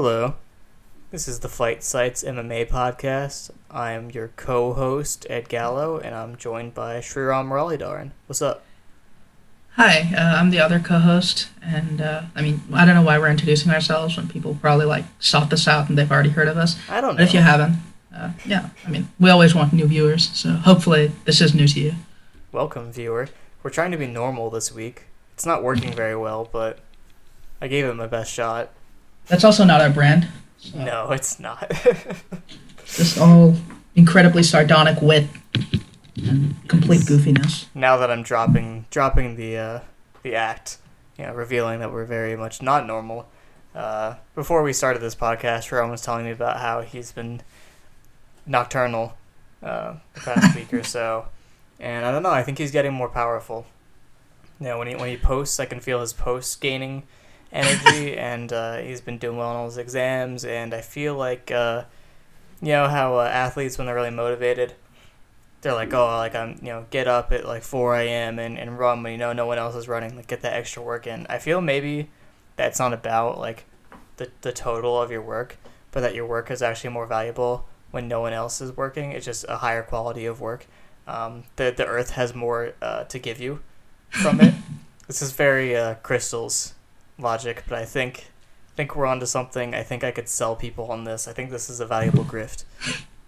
Hello. This is the Fight Sites MMA podcast. I am your co-host Ed Gallo, and I'm joined by Sriram Muralidharan. What's up? Hi, uh, I'm the other co-host, and uh, I mean, I don't know why we're introducing ourselves when people probably like sought this out and they've already heard of us. I don't know. But if you haven't, uh, yeah, I mean, we always want new viewers, so hopefully this is new to you. Welcome, viewer. We're trying to be normal this week. It's not working very well, but I gave it my best shot. That's also not our brand. so No, it's not. Just all incredibly sardonic wit and complete goofiness. now that I'm dropping dropping the uh, the act, you know, revealing that we're very much not normal. Uh, before we started this podcast, Ron was telling me about how he's been nocturnal uh, the past week or so, and I don't know. I think he's getting more powerful. You know, when he when he posts, I can feel his posts gaining energy, and uh, he's been doing well on all his exams. And I feel like, uh, you know, how uh, athletes when they're really motivated, they're like, oh, like I'm, you know, get up at like 4 a.m. and, and run when you know no one else is running, like get that extra work in. I feel maybe that's not about like the, the total of your work, but that your work is actually more valuable when no one else is working. It's just a higher quality of work. Um, the, the earth has more uh, to give you from it. this is very uh, crystals logic, but I think think we're onto something. I think I could sell people on this. I think this is a valuable grift.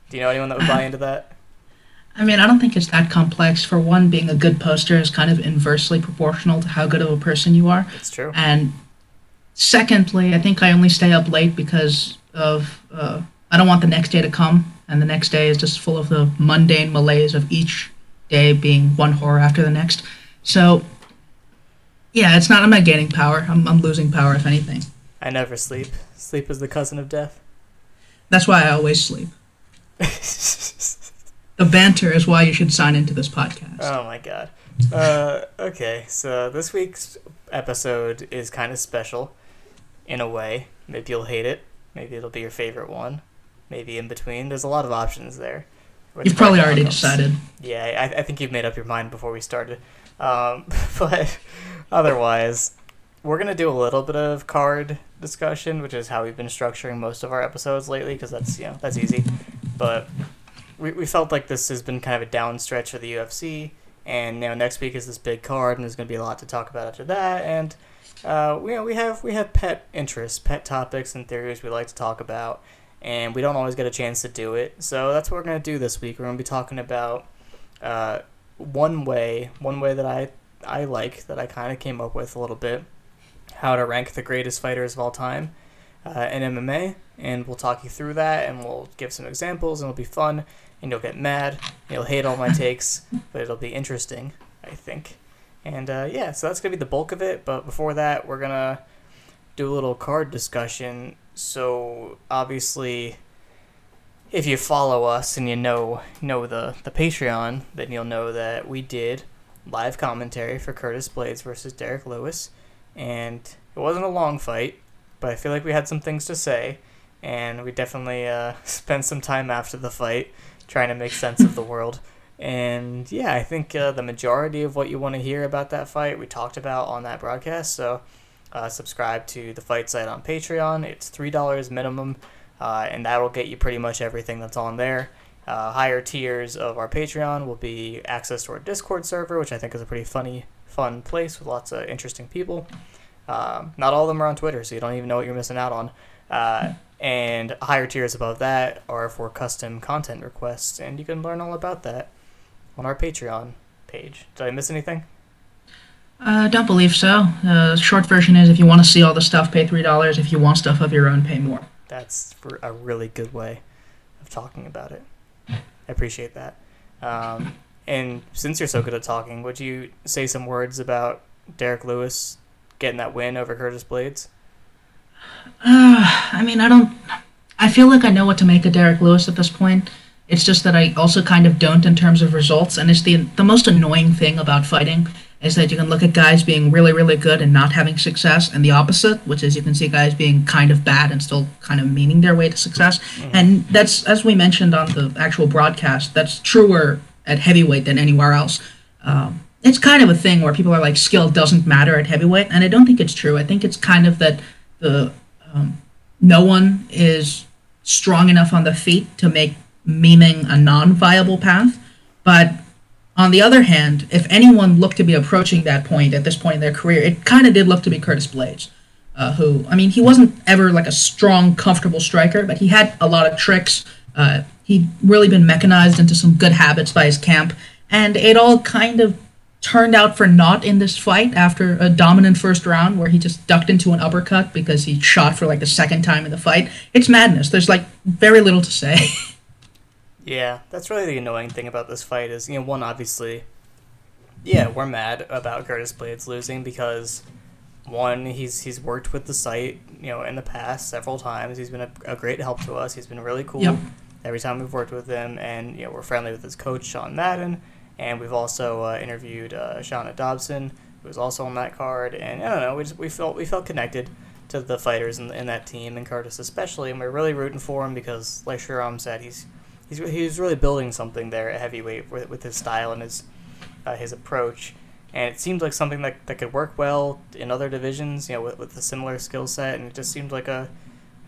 Do you know anyone that would buy into that? I mean, I don't think it's that complex. For one, being a good poster is kind of inversely proportional to how good of a person you are. It's true. And secondly, I think I only stay up late because of uh, I don't want the next day to come, and the next day is just full of the mundane malaise of each day being one horror after the next. So, yeah, it's not I'm not gaining power. I'm, I'm losing power, if anything. I never sleep. Sleep is the cousin of death. That's why I always sleep. The banter is why you should sign into this podcast. Oh my god. Uh, okay, so this week's episode is kind of special in a way. Maybe you'll hate it. Maybe it'll be your favorite one. Maybe in between. There's a lot of options there. You've probably probably already decided. Yeah, I, I think you've made up your mind before we started. Um, but otherwise, we're going to do a little bit of card discussion, which is how we've been structuring most of our episodes lately, because that's, you know, that's easy. But we, we felt like this has been kind of a down stretch for the UFC, and you know, next week is this big card, and there's going to be a lot to talk about after that, and uh, we, you know, we have we have pet interests, pet topics, and theories we like to talk about, and we don't always get a chance to do it. So that's what we're to do this week. We're to be talking about uh, one way, one way that I I like that I kind of came up with a little bit, how to rank the greatest fighters of all time uh, in MMA, and we'll talk you through that, and we'll give some examples, and it'll be fun, and you'll get mad, you'll hate all my takes, but it'll be interesting, I think. And uh, yeah, so that's gonna be the bulk of it. But before that, we're gonna do a little card discussion. So obviously, if you follow us and you know know the the Patreon, then you'll know that we did live commentary for Curtis Blaydes versus Derek Lewis, and it wasn't a long fight, but I feel like we had some things to say, and we definitely uh, spent some time after the fight trying to make sense of the world. And yeah, I think uh, the majority of what you want to hear about that fight we talked about on that broadcast. So uh, subscribe to the fight site on Patreon. It's three dollars minimum, uh, and that'll get you pretty much everything that's on there. Uh, higher tiers of our Patreon will be access to our Discord server, which I think is a pretty funny, fun place with lots of interesting people. Um, not all of them are on Twitter, so you don't even know what you're missing out on. Uh, and higher tiers above that are for custom content requests, and you can learn all about that on our Patreon page. Did I miss anything? Uh, don't believe so. Uh, short version is if you want to see all the stuff, pay three dollars. If you want stuff of your own, pay more. That's a really good way of talking about it. I appreciate that. Um, and since you're so good at talking, would you say some words about Derek Lewis getting that win over Curtis Blaydes? Uh, I mean, I don't. I feel like I know what to make of Derek Lewis at this point. It's just that I also kind of don't in terms of results, and it's the the most annoying thing about fighting is that you can look at guys being really really good and not having success, and the opposite, which is you can see guys being kind of bad and still kind of meaning their way to success. And that's as we mentioned on the actual broadcast, that's truer at heavyweight than anywhere else. Um, it's kind of a thing where people are like skill doesn't matter at heavyweight, and I don't think it's true. I think it's kind of that the um, no one is strong enough on the feet to make memeing a non-viable path. But on the other hand, if anyone looked to be approaching that point at this point in their career, it kind of did look to be Curtis Blaydes, uh, who I mean, he wasn't ever like a strong, comfortable striker, but he had a lot of tricks. Uh, he'd really been mechanized into some good habits by his camp, and it all kind of turned out for naught in this fight after a dominant first round where he just ducked into an uppercut because he shot for like the second time in the fight. It's madness. There's like very little to say. yeah, that's really the annoying thing about this fight is, you know, one obviously yeah, we're mad about Curtis Blaydes losing because one, he's he's worked with the site, you know, in the past several times. He's been a, a great help to us. He's been really cool Yep. every time we've worked with him, and you know, we're friendly with his coach Sean Madden, and we've also uh, interviewed uh, Shauna Dobson, who was also on that card, and I don't know, we just we felt we felt connected to the fighters in, in that team, and Curtis especially, and we're really rooting for him because, like Sriram said, he's he's he's really building something there at heavyweight with, with his style and his uh, his approach. And it seemed like something that, that could work well in other divisions, you know, with, with a similar skill set. And it just seemed like a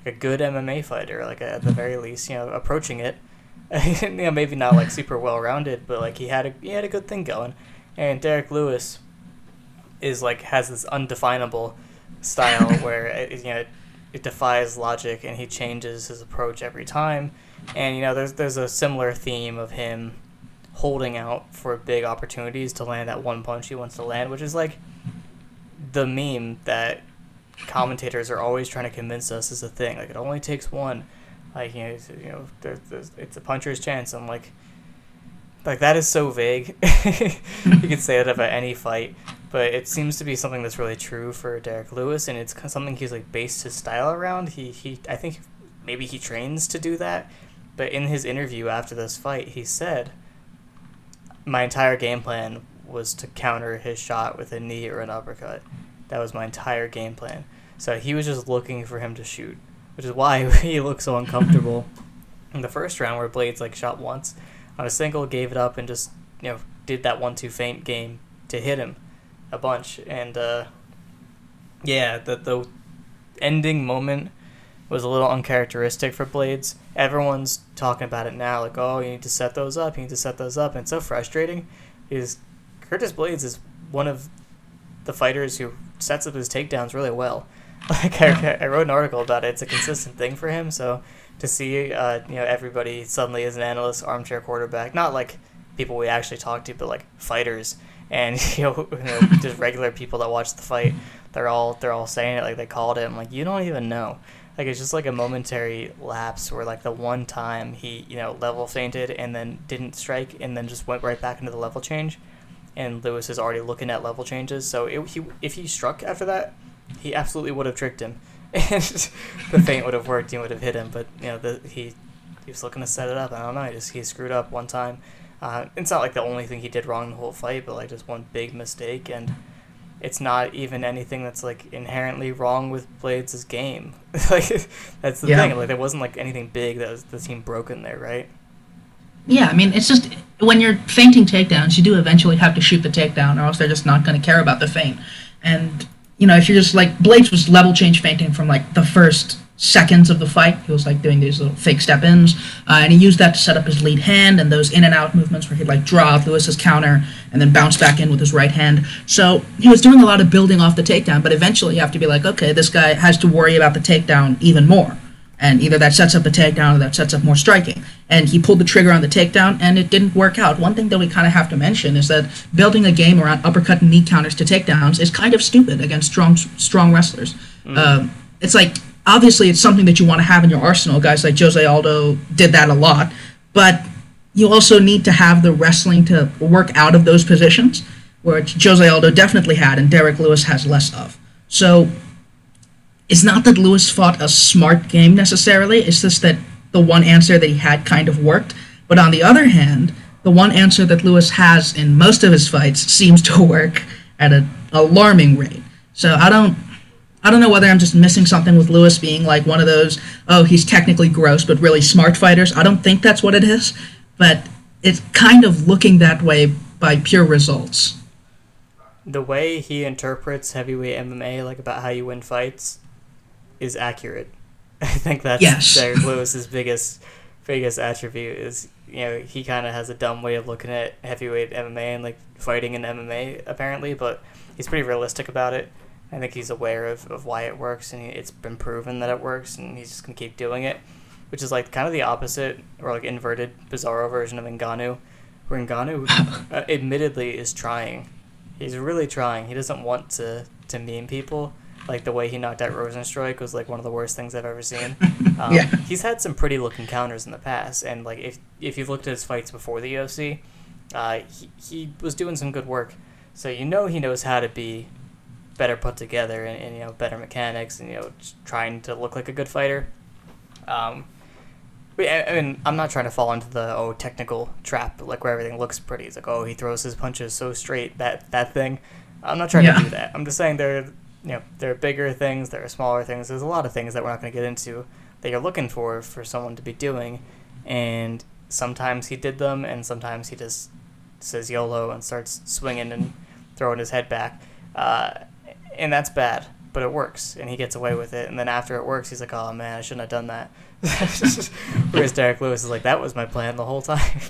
like a good MMA fighter, like at the very least, you know, approaching it. you know, maybe not like super well rounded, but like he had a he had a good thing going. And Derek Lewis is like has this undefinable style where it, you know it, it defies logic, and he changes his approach every time. And you know, there's there's a similar theme of him holding out for big opportunities to land that one punch he wants to land, which is like the meme that commentators are always trying to convince us is a thing. Like it only takes one. Like you know, it's, you know, there's, there's, it's a puncher's chance. I'm like, like that is so vague. you can say that about any fight, but it seems to be something that's really true for Derek Lewis, and it's something he's like based his style around. He he, I think maybe he trains to do that, but in his interview after this fight, he said, "My entire game plan was to counter his shot with a knee or an uppercut. That was my entire game plan. So he was just looking for him to shoot, which is why he looked so uncomfortable in the first round where Blaydes like shot once on a single, gave it up, and just you know did that one-two feint game to hit him a bunch. And uh, yeah, the the ending moment was a little uncharacteristic for Blaydes. Everyone's talking about it now, like, oh, you need to set those up, you need to set those up, and it's so frustrating. Is Curtis Blaydes is one of the fighters who sets up his takedowns really well. Like I, I wrote an article about it. It's a consistent thing for him. So to see, uh, you know, everybody suddenly as an analyst, armchair quarterback, not like people we actually talk to, but like fighters and you know, you know just regular people that watch the fight. They're all they're all saying it like they called it. I'm like, you don't even know. Like it's just like a momentary lapse where like the one time he you know level feinted and then didn't strike and then just went right back into the level change and Lewis is already looking at level changes. So it, he, if he struck after that, he absolutely would have tricked him, and the feint would have worked. He would have hit him, but you know the, he he was looking to set it up. I don't know. He just he screwed up one time. Uh, it's not like the only thing he did wrong the whole fight, but like just one big mistake, and it's not even anything that's like inherently wrong with Blaydes' game. like that's the Yeah. thing. Like there wasn't like anything big that was the team broken there, right? Yeah, I mean, it's just when you're feinting takedowns, you do eventually have to shoot the takedown, or else they're just not going to care about the feint. And you know, if you're just like Blaydes was level change feinting from like the first seconds of the fight. He was like doing these little fake step ins, uh, and he used that to set up his lead hand and those in and out movements where he'd like draw Lewis's counter and then bounce back in with his right hand. So he was doing a lot of building off the takedown, but eventually you have to be like, okay, this guy has to worry about the takedown even more and either that sets up a takedown or that sets up more striking. And he pulled the trigger on the takedown, and it didn't work out. One thing that we kind of have to mention is that building a game around uppercut and knee counters to takedowns is kind of stupid against strong strong wrestlers. Um, it's like obviously it's something that you want to have in your arsenal. Guys like Jose Aldo did that a lot, but you also need to have the wrestling to work out of those positions, which Jose Aldo definitely had, and Derek Lewis has less of. So it's not that Lewis fought a smart game necessarily. It's just that the one answer that he had kind of worked. But on the other hand, the one answer that Lewis has in most of his fights seems to work at an alarming rate. So I don't, I don't know whether I'm just missing something with Lewis being like one of those, oh, he's technically gross but really smart fighters. I don't think that's what it is, but it's kind of looking that way by pure results. The way he interprets heavyweight MMA, like about how you win fights, is accurate. I think that's Yes. Derek Lewis's biggest biggest attribute is you know he kind of has a dumb way of looking at heavyweight MMA and like fighting in MMA apparently, but he's pretty realistic about it. I think he's aware of, of why it works and it's been proven that it works and he's just gonna keep doing it, which is like kind of the opposite or like inverted Bizarro version of Ngannou, where Ngannou uh, admittedly is trying. He's really trying. He doesn't want to to meme people. Like the way he knocked out Rozenstruik was like one of the worst things I've ever seen. Um, Yeah. He's had some pretty looking counters in the past, and like if if you've looked at his fights before the UFC, uh, he he was doing some good work. So you know he knows how to be better put together and, and you know better mechanics and you know trying to look like a good fighter. Um, but, I I mean, I'm not trying to fall into the oh technical trap like where everything looks pretty. It's like oh he throws his punches so straight that that thing. I'm not trying Yeah. to do that. I'm just saying there, you know, there are bigger things, there are smaller things. There's a lot of things that we're not going to get into that you're looking for for someone to be doing, and sometimes he did them, and sometimes he just says YOLO and starts swinging and throwing his head back, uh, and that's bad. But it works, and he gets away with it. And then after it works, he's like, "Oh man, I shouldn't have done that." Whereas Derek Lewis is like, "That was my plan the whole time."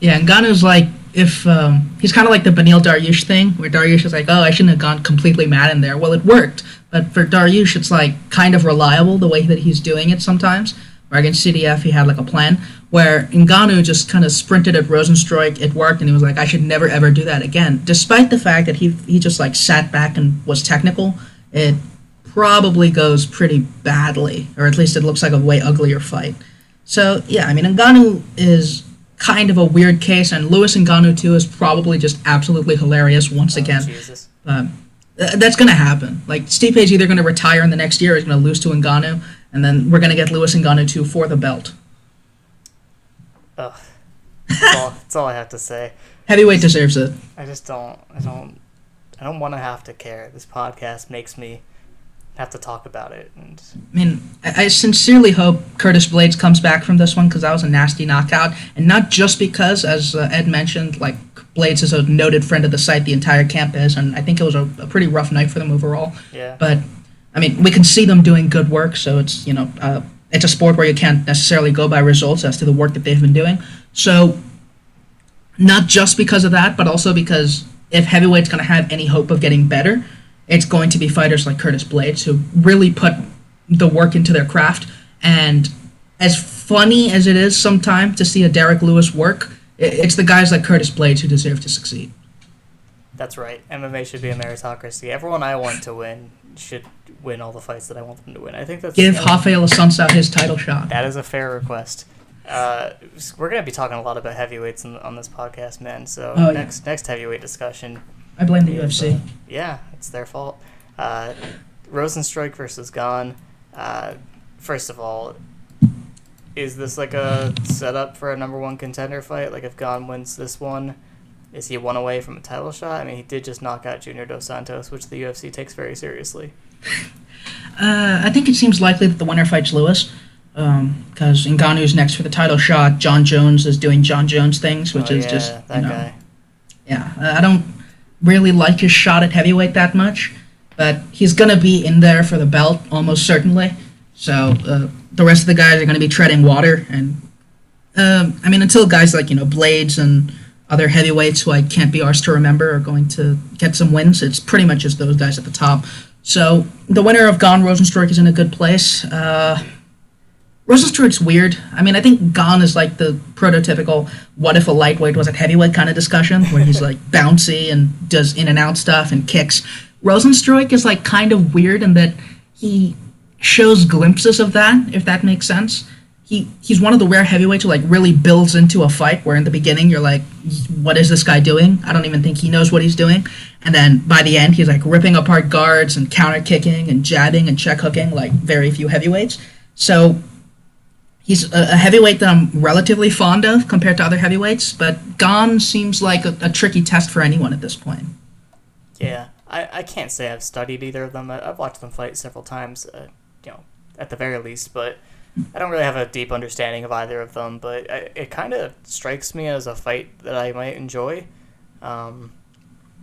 Yeah, and Ngannou's like if um, he's kind of like the Beneil Dariush thing, where Dariush is like, "Oh, I shouldn't have gone completely mad in there." Well, it worked, but for Dariush, it's like kind of reliable the way that he's doing it sometimes. Where against CDF, he had like a plan. Where Ngannou just kind of sprinted at Rozenstruik, it worked, and he was like, "I should never ever do that again." Despite the fact that he he just like sat back and was technical, it probably goes pretty badly, or at least it looks like a way uglier fight. So yeah, I mean, Ngannou is kind of a weird case, and Lewis Ngannou too is probably just absolutely hilarious once Oh, again. Um, th- that's going to happen. Like Stipe's either going to retire in the next year, or he's going to lose to Ngannou, and then we're going to get Lewis Ngannou too for the belt. Ugh. That's all, that's all I have to say. Heavyweight deserves it. I just don't. I don't. I don't want to have to care. This podcast makes me have to talk about it, and I mean, I, I sincerely hope Curtis Blaydes comes back from this one because that was a nasty knockout, and not just because, as uh, Ed mentioned, like Blaydes is a noted friend of the site. The entire camp is, and I think it was a, a pretty rough night for them overall. yeah. But I mean, we can see them doing good work, so it's you know, uh, it's a sport where you can't necessarily go by results as to the work that they've been doing. So, not just because of that, but also because if heavyweight's going to have any hope of getting better, it's going to be fighters like Curtis Blaydes who really put the work into their craft. And as funny as it is sometimes to see a Derek Lewis work, it's the guys like Curtis Blaydes who deserve to succeed. That's right. MMA should be a meritocracy. Everyone I want to win should win all the fights that I want them to win. I think that's Give Rafael Assunção his title shot. That is a fair request. Uh, we're gonna be talking a lot about heavyweights in, on this podcast, man. So Oh, yeah. next next heavyweight discussion I blame the is, UFC. uh, yeah, it's their fault. Uh, Rozenstruik versus Gane. Uh, first of all, is this like a setup for a number one contender fight? Like if Gane wins this one, is he one away from a title shot? I mean, he did just knock out Junior Dos Santos, which the UFC takes very seriously. Uh, I think it seems likely that the winner fights Lewis, because Ngannou's next for the title shot. Jon Jones is doing Jon Jones things, which oh, is yeah, just that you know, guy. yeah. uh, I don't really like his shot at heavyweight that much, but he's gonna be in there for the belt almost certainly. So uh, the rest of the guys are gonna be treading water, and um, I mean until guys like you know Blaydes and other heavyweights who I can't be arsed to remember are going to get some wins. It's pretty much just those guys at the top. So the winner of Gane Rozenstruik is in a good place. Uh, Rozenstruik's weird. I mean, I think Gane is like the prototypical "what if a lightweight was a heavyweight" kind of discussion, where he's like bouncy and does in and out stuff and kicks. Rozenstruik is like kind of weird in that he shows glimpses of that, if that makes sense. He he's one of the rare heavyweights who like really builds into a fight where in the beginning you're like, what is this guy doing? I don't even think he knows what he's doing. And then by the end he's like ripping apart guards and counter kicking and jabbing and check hooking like very few heavyweights. So he's a, a heavyweight that I'm relatively fond of compared to other heavyweights, but Gane seems like a, a tricky test for anyone at this point. Yeah, I, I can't say I've studied either of them. I, I've watched them fight several times, uh, you know, at the very least, but I don't really have a deep understanding of either of them. But I, it kind of strikes me as a fight that I might enjoy. Um,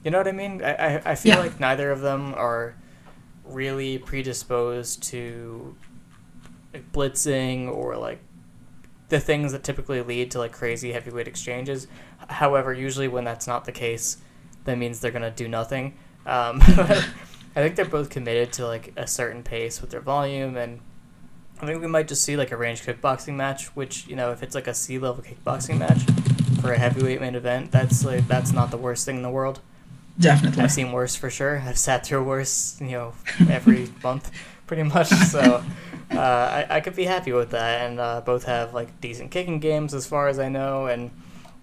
you know what I mean? I, I, I feel Yeah. like neither of them are really predisposed to like blitzing or like the things that typically lead to like crazy heavyweight exchanges. However, usually when that's not the case, that means they're gonna do nothing. Um, I think they're both committed to like a certain pace with their volume, and I think we might just see like a range kickboxing match. Which you know, if it's like a C level kickboxing match for a heavyweight main event, that's like that's not the worst thing in the world. Definitely. I've seen worse for sure. I've sat through worse, you know, every month, pretty much. So uh, I, I could be happy with that. And uh, both have like decent kicking games, as far as I know. And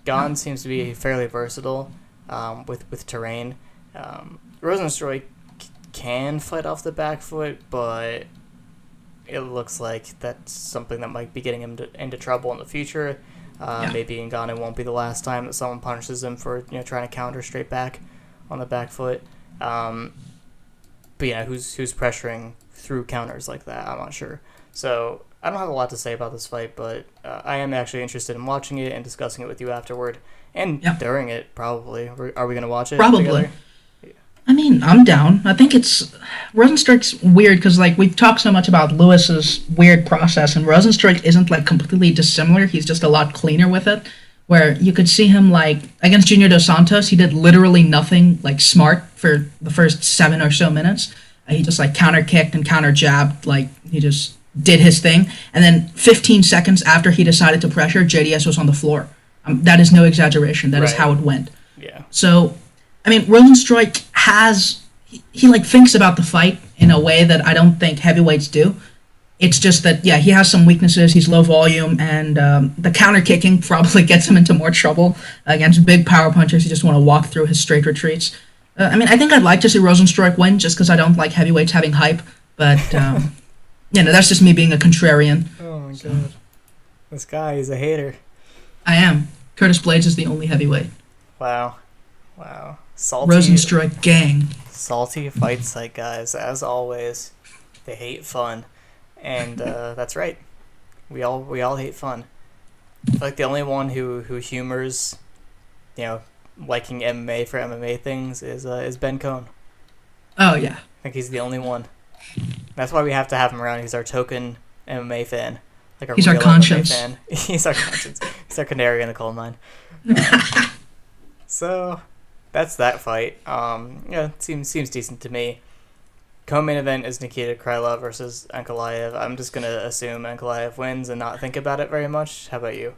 Gane seems to be fairly versatile um, with with terrain. Um, Rozenstruik c- can fight off the back foot, but it looks like that's something that might be getting him to, into trouble in the future. Uh, Yeah. Maybe Ngannou won't be the last time that someone punishes him for you know trying to counter straight back on the back foot. Um, but yeah, who's who's pressuring through counters like that? I'm not sure. So I don't have a lot to say about this fight, but uh, I am actually interested in watching it and discussing it with you afterward and Yeah. during it. Probably, Are- we gonna watch it? Probably. together? I mean, I'm down. I think it's Rozenstruik's weird because like we've talked so much about Lewis's weird process, and Rozenstruik isn't like completely dissimilar. He's just a lot cleaner with it. Where you could see him like against Junior Dos Santos, he did literally nothing like smart for the first seven or so minutes. Uh, he just like counter kicked and counter jabbed, like he just did his thing. And then 15 seconds after he decided to pressure, JDS was on the floor. Um, that is no exaggeration. That is Right. how it went. Yeah. So, I mean, Rozenstruik has he, he like thinks about the fight in a way that I don't think heavyweights do. It's just that yeah, he has some weaknesses. He's low volume, and um, the counter kicking probably gets him into more trouble against big power punchers. He just want to walk through his straight retreats. Uh, I mean, I think I'd like to see Rozenstruik win just because I don't like heavyweights having hype. But um, you know, that's just me being a contrarian. Oh my god. This guy is a hater. I am. Curtis Blaydes is the only heavyweight. Wow. Wow. Salty. Rozenstruik gang. Salty fight site guys, as always. They hate fun, and uh, that's right. We all we all hate fun. Like the only one who who humors, you know, liking MMA for MMA things is uh, is Ben Cohn. Oh yeah. I think he's the only one. That's why we have to have him around. He's our token MMA fan, like a He's our real conscience. MMA fan. he's our conscience. He's our canary in the coal mine. so that's that fight. Um, yeah, seems seems decent to me. Co-main event is Nikita Krylov versus Ankalaev. I'm just gonna assume Ankalaev wins and not think about it very much. How about you?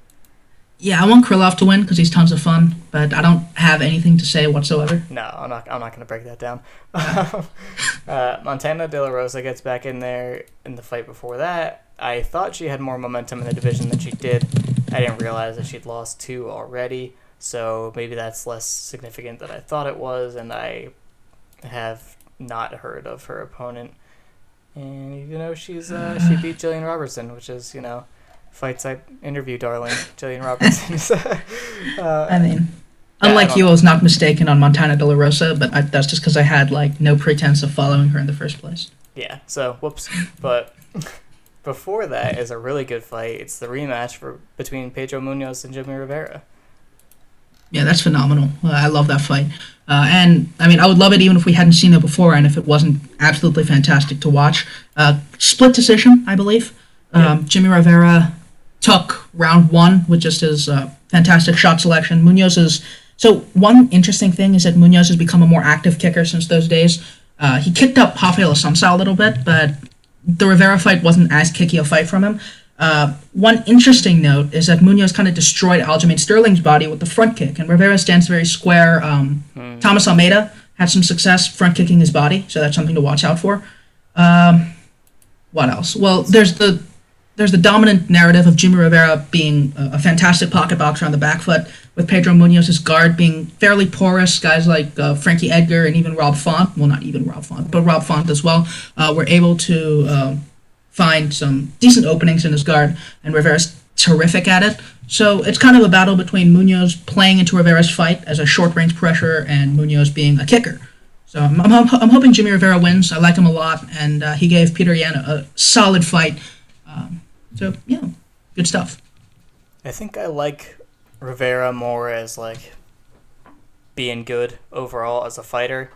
Yeah, I want Krylov to win because he's tons of fun, but I don't have anything to say whatsoever. No, I'm not. I'm not going to break that down. uh, Montana De La Rosa gets back in there in the fight before that. I thought she had more momentum in the division than she did. I didn't realize that she'd lost two already, so maybe that's less significant than I thought it was. And I have not heard of her opponent. And you know she's uh, she beat Jillian Robertson, which is you know fight site interview darling Jillian Robertson. uh, I mean, Yeah, I unlike you, I was not mistaken on Montana De La Rosa, but I, that's just because I had like no pretense of following her in the first place. Yeah, so whoops. But before that is a really good fight. It's the rematch for between Pedro Munhoz and Jimmy Rivera. Yeah, that's phenomenal. Uh, I love that fight. Uh, and I mean, I would love it even if we hadn't seen it before and if it wasn't absolutely fantastic to watch. Uh, split decision, I believe. Um, Jimmy Rivera took round one with just his uh, fantastic shot selection. Munhoz is. So, one interesting thing is that Munhoz has become a more active kicker since those days. Uh, he kicked up Rafael Assunção a little bit, but the Rivera fight wasn't as kicky a fight from him. Uh, one interesting note is that Munhoz kind of destroyed Aljamain Sterling's body with the front kick, and Rivera stands very square. Um, Thomas Almeida had some success front kicking his body, so that's something to watch out for. Um, what else? Well, there's the there's the dominant narrative of Jimmy Rivera being a, a fantastic pocket boxer on the back foot, with Pedro Munhoz's guard being fairly porous. Guys like uh, Frankie Edgar and even Rob Font, well, not even Rob Font, but Rob Font as well, uh, were able to um find some decent openings in his guard, and Rivera's terrific at it. So it's kind of a battle between Munhoz playing into Rivera's fight as a short range pressure and Munhoz being a kicker. So I'm, I'm, I'm hoping Jimmy Rivera wins. I like him a lot, and uh, he gave Peter Yan a, a solid fight. Um, so yeah, good stuff. I think I like Rivera more as like being good overall as a fighter,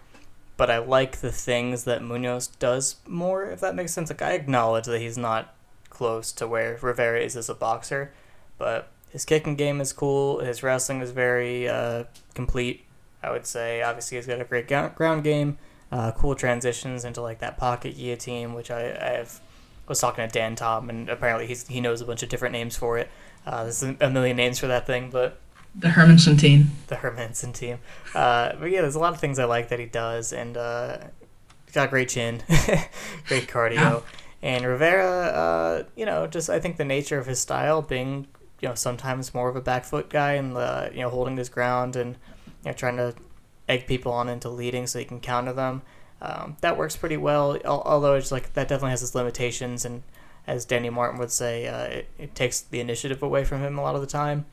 but I like the things that Munhoz does more, if that makes sense. Like, I acknowledge that he's not close to where Rivera is as a boxer, but his kicking game is cool. His wrestling is very uh, complete, I would say. Obviously, he's got a great ground game, uh, cool transitions into like that pocket guillotine, which I, I have, was talking to Dan Tom, and apparently he's, he knows a bunch of different names for it. Uh, there's a million names for that thing, but the Hermanson team. The Hermanson team. Uh, but yeah, there's a lot of things I like that he does, and uh, he's got great chin, great cardio. Yeah. And Rivera, uh, you know, just I think the nature of his style being, you know, sometimes more of a back foot guy and, uh, you know, holding his ground and, you know, trying to egg people on into leading so he can counter them. Um, that works pretty well, although it's like that definitely has its limitations. And as Danny Martin would say, uh, it, it takes the initiative away from him a lot of the time.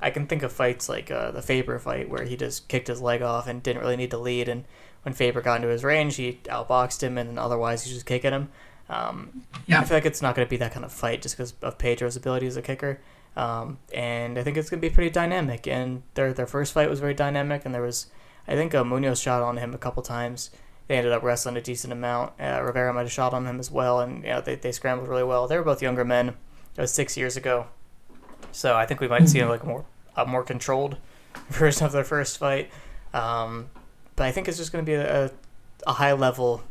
I can think of fights like uh, the Faber fight where he just kicked his leg off and didn't really need to lead. And when Faber got into his range, he outboxed him, and otherwise he's just kicking him. Um, yeah. I feel like it's not going to be that kind of fight just because of Pedro's ability as a kicker. Um, and I think it's going to be pretty dynamic. And their their first fight was very dynamic, and there was, I think, uh, Munoz shot on him a couple times. They ended up wrestling a decent amount. Uh, Rivera might have shot on him as well, and you know, they, they scrambled really well. They were both younger men. It was six years ago. So I think we might see like a more a more controlled version of their first fight. Um, but I think it's just going to be a, a high level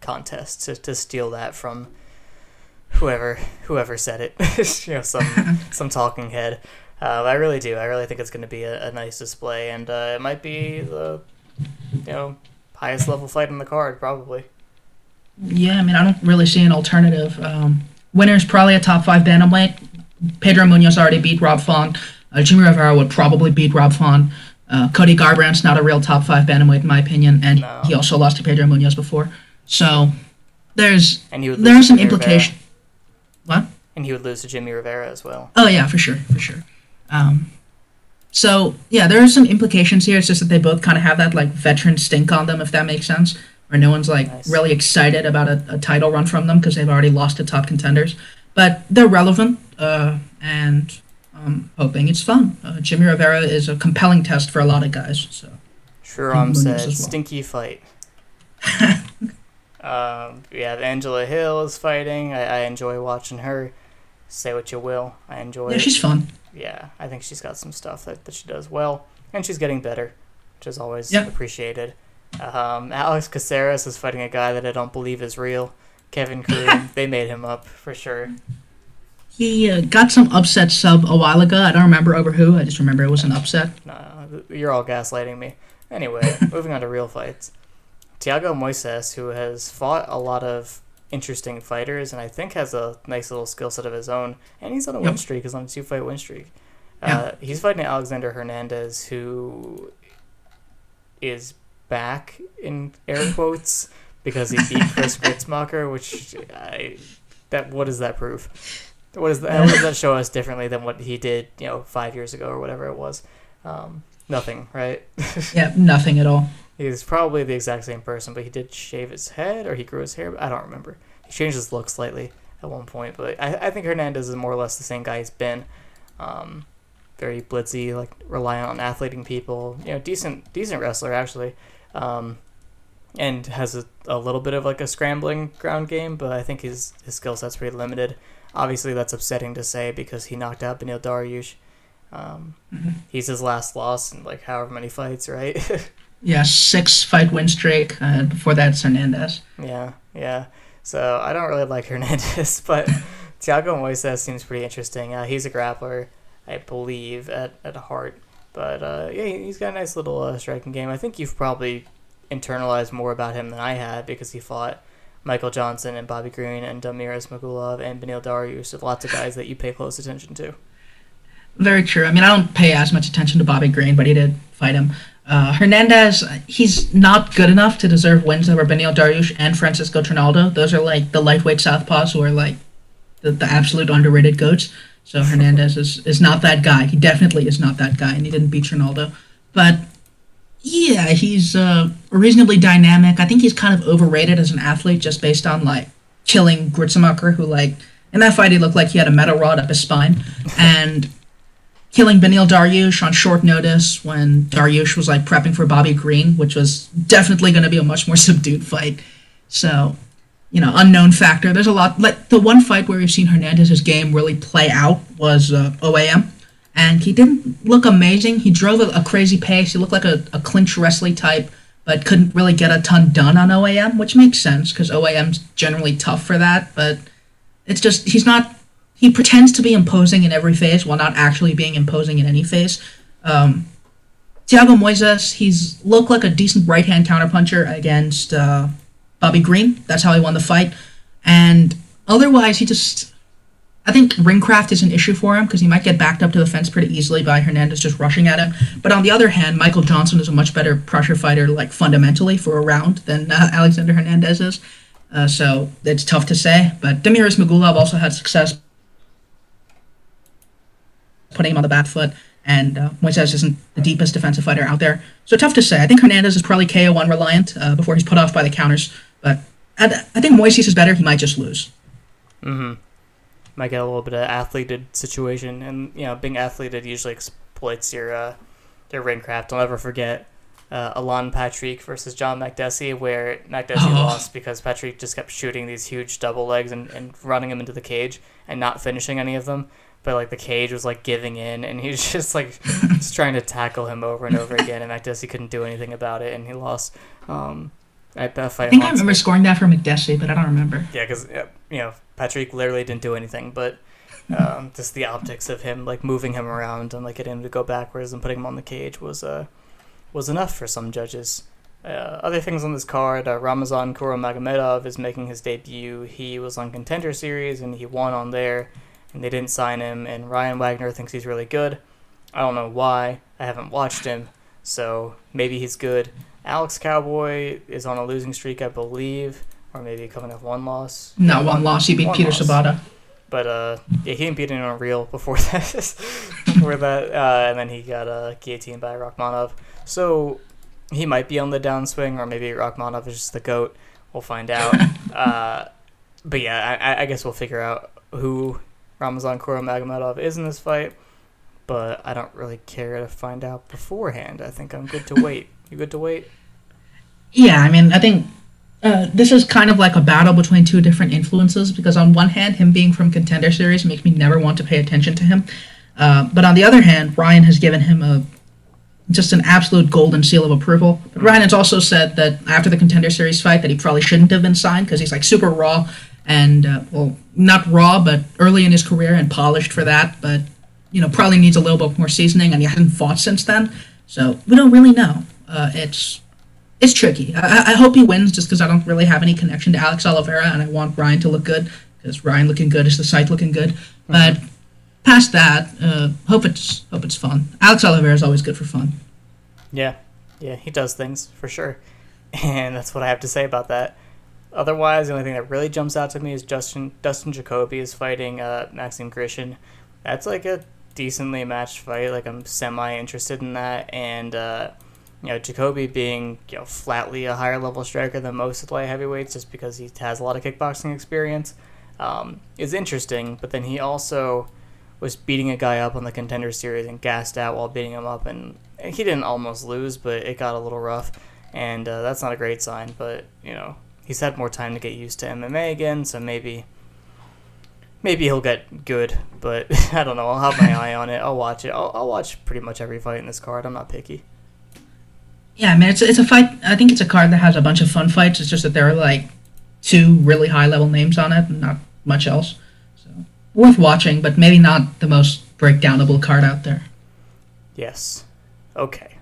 contest to, to steal that from whoever whoever said it. you know, some some talking head. Uh, I really do. I really think it's going to be a, a nice display, and uh, it might be the you know highest level fight in the card, probably. Yeah, I mean, I don't really see an alternative. Um, winner's probably a top five bantamweight. Pedro Munhoz already beat Rob Font. Uh, Jimmy Rivera would probably beat Rob Font. Uh, Cody Garbrandt's not a real top five bantamweight in my opinion, and no. he also lost to Pedro Munhoz before. So there's there are some implications. What? And he would lose to Jimmy Rivera as well. Oh yeah, for sure, for sure. Um, so yeah, there are some implications here. It's just that they both kind of have that like veteran stink on them, if that makes sense. Where no one's like nice. really excited about a, a, title run from them because they've already lost to top contenders. But they're relevant, uh, and I'm hoping it's fun. Uh, Jimmy Rivera is a compelling test for a lot of guys. So. Sure, I'm said well. stinky fight. um, have Angela Hill is fighting. I, I enjoy watching her. Say what you will, I enjoy. Yeah, she's fun. Yeah, I think she's got some stuff that, that she does well, and she's getting better, which is always yeah. appreciated. Um, Alex Caceres is fighting a guy that I don't believe is real. Kevin Croom, they made him up for sure. He uh, got some upset sub a while ago. I don't remember over who. I just remember it was an upset. Nah, you're all gaslighting me. Anyway, moving on to real fights. Thiago Moises, who has fought a lot of interesting fighters and I think has a nice little skill set of his own, and he's on a yep. win streak. He's on a two fight win streak. Yeah. Uh, he's fighting Alexander Hernandez, who is back in air quotes because he beat Chris Gruetzemacher, which I that what does that prove? What is that? What does that show us differently than what he did, you know, five years ago or whatever it was? Um, nothing, right? yeah, nothing at all. He's probably the exact same person, but he did shave his head or he grew his hair. I don't remember. He changed his look slightly at one point, but I, I think Hernandez is more or less the same guy he's been. Um, very blitzy, like reliant on athleting people. You know, decent decent wrestler actually, um, and has a, a little bit of like a scrambling ground game, but I think his his skill set's pretty limited. Obviously, that's upsetting to say because he knocked out Beneil Dariush. Um, mm-hmm. He's his last loss in like however many fights, right? yeah, six fight win streak. Uh, before that, Hernandez. Yeah, yeah. So I don't really like Hernandez, but Thiago Moises seems pretty interesting. Uh, he's a grappler, I believe, at, at heart. But uh, yeah, he's got a nice little uh, striking game. I think you've probably internalized more about him than I had because he fought Michael Johnson and Bobby Green and Damir Ismagulov and Beneil Dariush, lots of guys that you pay close attention to. Very true. I mean, I don't pay as much attention to Bobby Green, but he did fight him. Uh, Hernandez, he's not good enough to deserve wins over Beneil Dariush and Francisco Trinaldo. Those are like the lightweight southpaws who are like the, the absolute underrated goats. So Hernandez is, is not that guy. He definitely is not that guy, and he didn't beat Trinaldo. But yeah, he's uh, reasonably dynamic. I think he's kind of overrated as an athlete just based on like killing Gruetzemacher, who like in that fight he looked like he had a metal rod up his spine, and killing Beneil Dariush on short notice when Dariush was like prepping for Bobby Green, which was definitely going to be a much more subdued fight. So, you know, unknown factor. There's a lot. Like the one fight where we've seen Hernandez's game really play out was uh, OAM, and he didn't look amazing. He drove a, a crazy pace. He looked like a, a clinch wrestling type, but couldn't really get a ton done on OAM, which makes sense because OAM's generally tough for that. But it's just he's not he pretends to be imposing in every phase while not actually being imposing in any phase. Um, Thiago Moises, he's looked like a decent right hand counterpuncher against uh, Bobby Green. That's how he won the fight. And otherwise, he just. I think ringcraft is an issue for him because he might get backed up to the fence pretty easily by Hernandez just rushing at him. But on the other hand, Michael Johnson is a much better pressure fighter, like fundamentally for a round than uh, Alexander Hernandez is. Uh, so it's tough to say. But Damir Ismagulov also had success putting him on the back foot. And uh, Moises isn't the deepest defensive fighter out there. So tough to say. I think Hernandez is probably KO1 reliant uh, before he's put off by the counters. But I, I think Moises is better. He might just lose. Mm-hmm. Might get a little bit of athleted situation. And, you know, being athleted usually exploits your, uh, your ring craft. I'll never forget uh, Alan Patrick versus John Makdessi, where Makdessi oh. lost because Patrick just kept shooting these huge double legs and, and running him into the cage and not finishing any of them but like the cage was like giving in, and he was just like just trying to tackle him over and over again, and Makdessi couldn't do anything about it, and he lost. Um, at that fight, I think I remember scoring that for Makdessi, but I don't remember. Yeah, because you know Patrick literally didn't do anything, but um, just the optics of him like moving him around and like getting him to go backwards and putting him on the cage was uh was enough for some judges. Uh, other things on this card, uh, Ramazan Kuramagomedov is making his debut. He was on Contender Series and he won on there and they didn't sign him. And Ryan Wagner thinks he's really good. I don't know why. I haven't watched him, so maybe he's good. Alex Cowboy is on a losing streak, I believe, or maybe coming off one loss. No, one, one loss. He beat Peter loss. Sobotta. But uh, yeah, he didn't beat anyone real before that. before that, uh, and then he got uh, guillotined by Rakhmonov. So he might be on the downswing, or maybe Rakhmonov is just the goat. We'll find out. uh, but yeah, I, I guess we'll figure out who Ramazan Kuramagomedov is in this fight, but I don't really care to find out beforehand. I think I'm good to wait. You good to wait? Yeah, I mean, I think uh, this is kind of like a battle between two different influences because on one hand, him being from Contender Series makes me never want to pay attention to him, uh, but on the other hand, Ryan has given him a just an absolute golden seal of approval. But Ryan has also said that after the Contender Series fight that he probably shouldn't have been signed because he's like super raw and uh, well, not raw, but early in his career and polished for that. But you know, probably needs a little bit more seasoning, and he hasn't fought since then. So we don't really know. Uh, it's it's tricky. I, I hope he wins just because I don't really have any connection to Alex Oliveira, and I want Ryan to look good because Ryan looking good is the site looking good. Mm-hmm. But past that, uh, hope it's hope it's fun. Alex Oliveira is always good for fun. Yeah, yeah, he does things for sure, and that's what I have to say about that. Otherwise, the only thing that really jumps out to me is Justin Dustin Jacoby is fighting uh, Maxim Grishin. That's like a decently matched fight. Like I'm semi interested in that, and uh, you know Jacoby being you know flatly a higher level striker than most of the light heavyweights, just because he has a lot of kickboxing experience, um, is interesting. But then he also was beating a guy up on the contender series and gassed out while beating him up, and he didn't almost lose, but it got a little rough, and uh, that's not a great sign. But you know he's had more time to get used to MMA again, so maybe maybe he'll get good. But I don't know. I'll have my eye on it. I'll watch it. I'll, I'll watch pretty much every fight in this card. I'm not picky. Yeah, I mean it's it's a fight. I think it's a card that has a bunch of fun fights. It's just that there are like two really high level names on it, and not much else. So worth watching, but maybe not the most breakdownable card out there. Yes. Okay.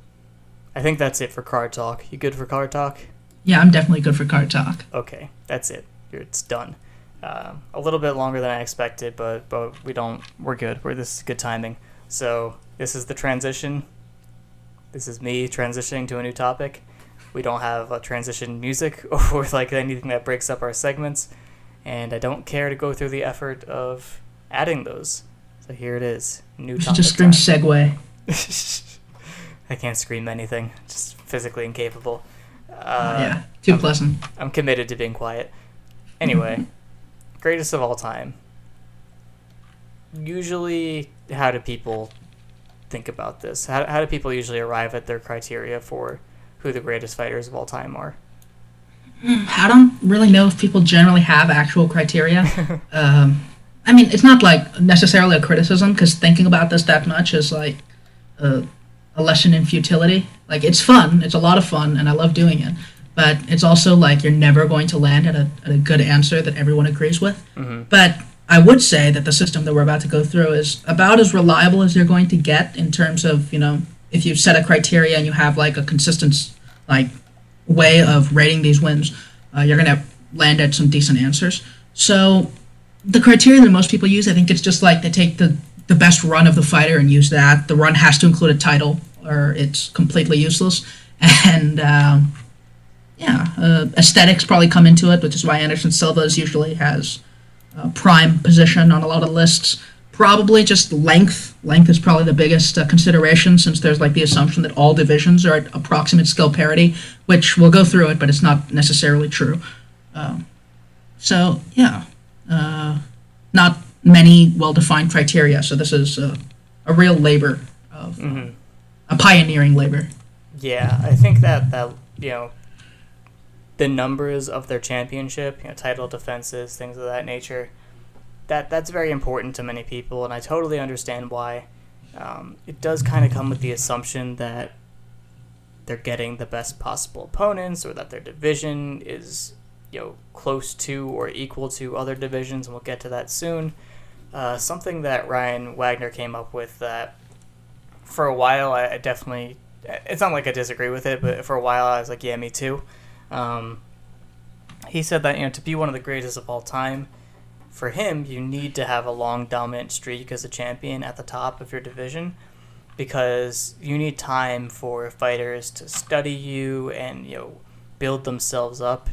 I think that's it for card talk. You good for card talk? Yeah, I'm definitely good for card talk. Okay, that's it. It's done. Uh, a little bit longer than I expected, but but we don't. We're good. We're this is good timing. So this is the transition. This is me transitioning to a new topic. We don't have a transition music or like anything that breaks up our segments, and I don't care to go through the effort of adding those. So here it is. New topic. Just scream segue. I can't scream anything. Just physically incapable. Uh, yeah, too I'm, pleasant. I'm committed to being quiet. Anyway, greatest of all time. Usually, how do people think about this? How, how do people usually arrive at their criteria for who the greatest fighters of all time are? I don't really know if people generally have actual criteria. um, I mean, it's not like necessarily a criticism because thinking about this that much is like a, a lesson in futility. Like it's fun, it's a lot of fun, and I love doing it. But it's also like you're never going to land at a, at a good answer that everyone agrees with. Mm-hmm. But I would say that the system that we're about to go through is about as reliable as you're going to get in terms of you know if you set a criteria and you have like a consistent like way of rating these wins, uh, you're going to land at some decent answers. So the criteria that most people use, I think it's just like they take the the best run of the fighter and use that. The run has to include a title, or it's completely useless. And um, yeah, uh, aesthetics probably come into it, which is why Anderson Silva's usually has a prime position on a lot of lists. Probably just length. Length is probably the biggest uh, consideration since there's like the assumption that all divisions are at approximate skill parity, which we'll go through it, but it's not necessarily true. Um, so yeah, uh, not many well-defined criteria. So this is uh, a real labor of Mm-hmm. a pioneering labor. Yeah, I think that that you know the numbers of their championship, you know, title defenses, things of that nature. That that's very important to many people, and I totally understand why. Um, it does kind of come with the assumption that they're getting the best possible opponents, or that their division is you know close to or equal to other divisions, and we'll get to that soon. Uh, something that Ryan Wagner came up with that for a while I, I definitely it's not like I disagree with it, but for a while I was like, yeah, me too. Um, he said that you know to be one of the greatest of all time, for him you need to have a long dominant streak as a champion at the top of your division, because you need time for fighters to study you and you know build themselves up,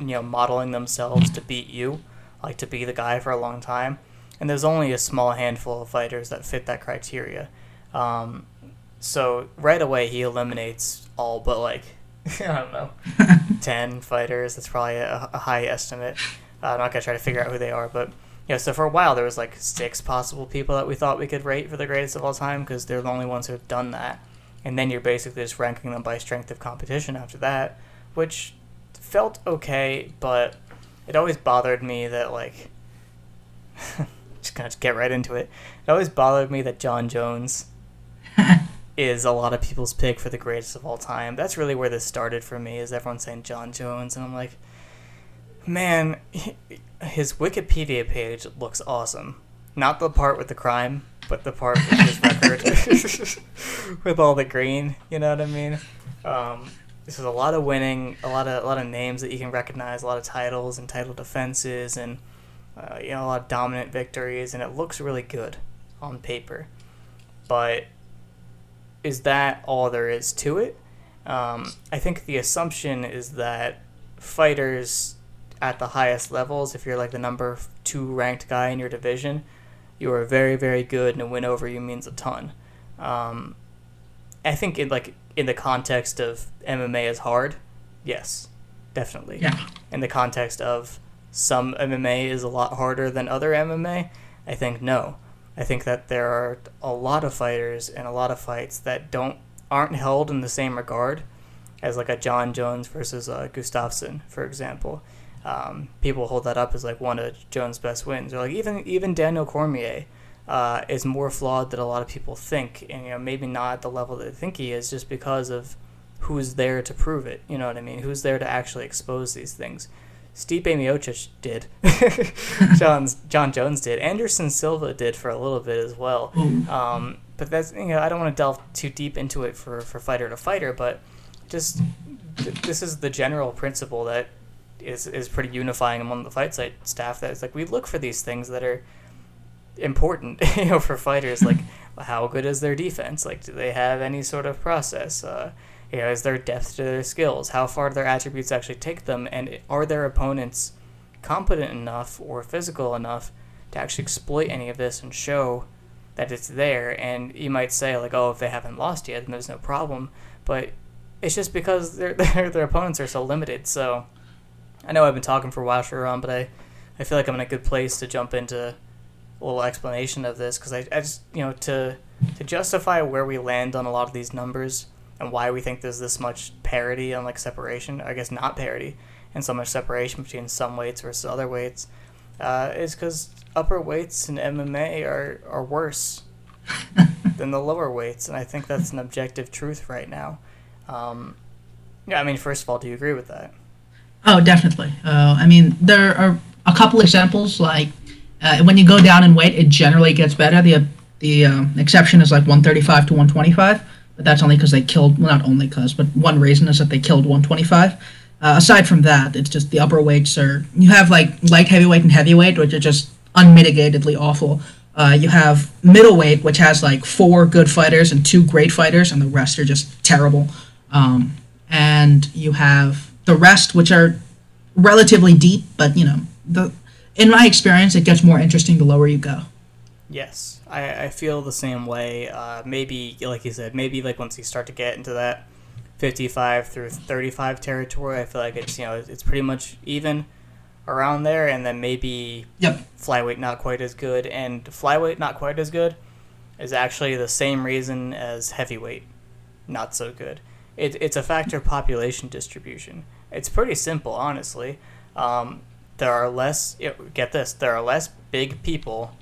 you know modeling themselves to beat you, like to be the guy for a long time. And there's only a small handful of fighters that fit that criteria. Um, so right away he eliminates all but like I don't know ten fighters. That's probably a, a high estimate. Uh, I'm not gonna try to figure out who they are, but yeah. So for a while there was like six possible people that we thought we could rate for the greatest of all time because they're the only ones who have done that. And then you're basically just ranking them by strength of competition after that, which felt okay, but it always bothered me that like just gonna get right into it. It always bothered me that Jon Jones is a lot of people's pick for the greatest of all time. That's really where this started for me. Is everyone saying Jon Jones, and I'm like, man, his Wikipedia page looks awesome. Not the part with the crime, but the part with his record with all the green. You know what I mean? Um, this is a lot of winning, a lot of a lot of names that you can recognize, a lot of titles and title defenses, and uh, you know a lot of dominant victories, and it looks really good on paper. But is that all there is to it? Um, I think the assumption is that fighters at the highest levels, if you're like the number two ranked guy in your division, you are very, very good, and a win over you means a ton. Um, I think in like in the context of MMA is hard, yes, definitely. Yeah. In the context of some MMA is a lot harder than other MMA, I think no. I think that there are a lot of fighters and a lot of fights that don't aren't held in the same regard as like a Jon Jones versus uh, Gustafsson, for example. Um, people hold that up as like one of Jones' best wins, or like even even Daniel Cormier uh, is more flawed than a lot of people think, and you know maybe not at the level that they think he is, just because of who's there to prove it. You know what I mean? Who's there to actually expose these things? Stipe Miocic did. Jon's, Jon Jones did. Anderson Silva did for a little bit as well. Um, but that's you know I don't want to delve too deep into it for, for fighter to fighter, but just th- this is the general principle that is is pretty unifying among the fight site staff. That it's like we look for these things that are important, you know, for fighters. Like how good is their defense? Like do they have any sort of process? Uh, you know, is there depth to their skills? How far do their attributes actually take them? And are their opponents competent enough or physical enough to actually exploit any of this and show that it's there? And you might say, like, oh, if they haven't lost yet, then there's no problem. But it's just because their, their, opponents are so limited. So I know I've been talking for a while, Sriram, but I, I feel like I'm in a good place to jump into a little explanation of this because I, I just, you know, to to justify where we land on a lot of these numbers and why we think there's this much parity and like separation, I guess not parity, and so much separation between some weights versus other weights, uh, is because upper weights in MMA are, are worse than the lower weights, and I think that's an objective truth right now. Um, yeah, I mean, first of all, do you agree with that? Oh, definitely. Uh, I mean, there are a couple examples. Like uh, when you go down in weight, it generally gets better. The the um, exception is like 135 to 125, but that's only because they killed. Well, not only because, but one reason is that they killed 125. Uh, aside from that, it's just the upper weights are. You have like light heavyweight and heavyweight, which are just unmitigatedly awful. Uh, you have middleweight, which has like four good fighters and two great fighters, and the rest are just terrible. Um, and you have the rest, which are relatively deep, but you know, the in my experience, it gets more interesting the lower you go. Yes, I, I feel the same way. Uh, maybe, like you said, maybe like once you start to get into that 55 through 35 territory, I feel like it's you know it's pretty much even around there, and then maybe yep. flyweight not quite as good, and flyweight not quite as good is actually the same reason as heavyweight not so good. It, it's a factor of population distribution. It's pretty simple, honestly. Um, there are less. Get this: there are less big people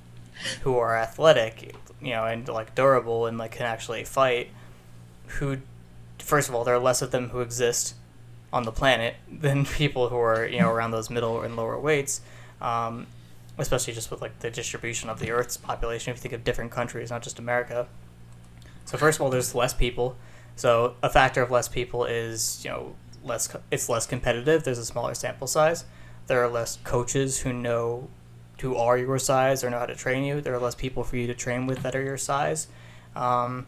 who are athletic, you know, and like durable and like can actually fight. Who, first of all, there are less of them who exist on the planet than people who are you know around those middle and lower weights. Um, especially just with like the distribution of the Earth's population. If you think of different countries, not just America. So first of all, there's less people. So a factor of less people is you know less. It's less competitive. There's a smaller sample size. There are less coaches who know who are your size or know how to train you. There are less people for you to train with that are your size. Um,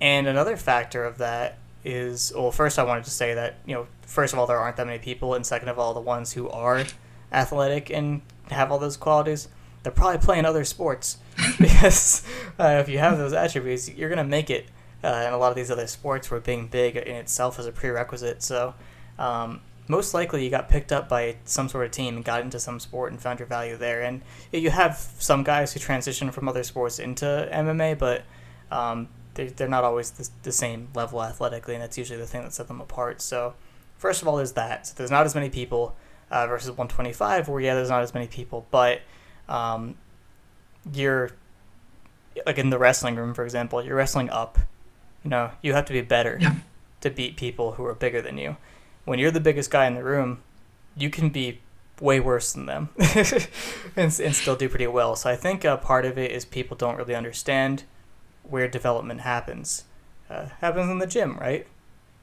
and another factor of that is well, first I wanted to say that you know, first of all, there aren't that many people, and second of all, the ones who are athletic and have all those qualities, they're probably playing other sports because uh, if you have those attributes, you're gonna make it uh, in a lot of these other sports where being big in itself is a prerequisite. So. Um, most likely you got picked up by some sort of team and got into some sport and found your value there. And you have some guys who transition from other sports into MMA, but um, they're, they're not always the, the same level athletically, and that's usually the thing that set them apart. So, first of all, there's that. So there's not as many people uh, versus 125, where, yeah, there's not as many people, but um, you're, like in the wrestling room, for example, you're wrestling up. You know, you have to be better yeah. to beat people who are bigger than you when you're the biggest guy in the room, you can be way worse than them and, and still do pretty well. So I think uh, part of it is people don't really understand where development happens. Uh, happens in the gym, right?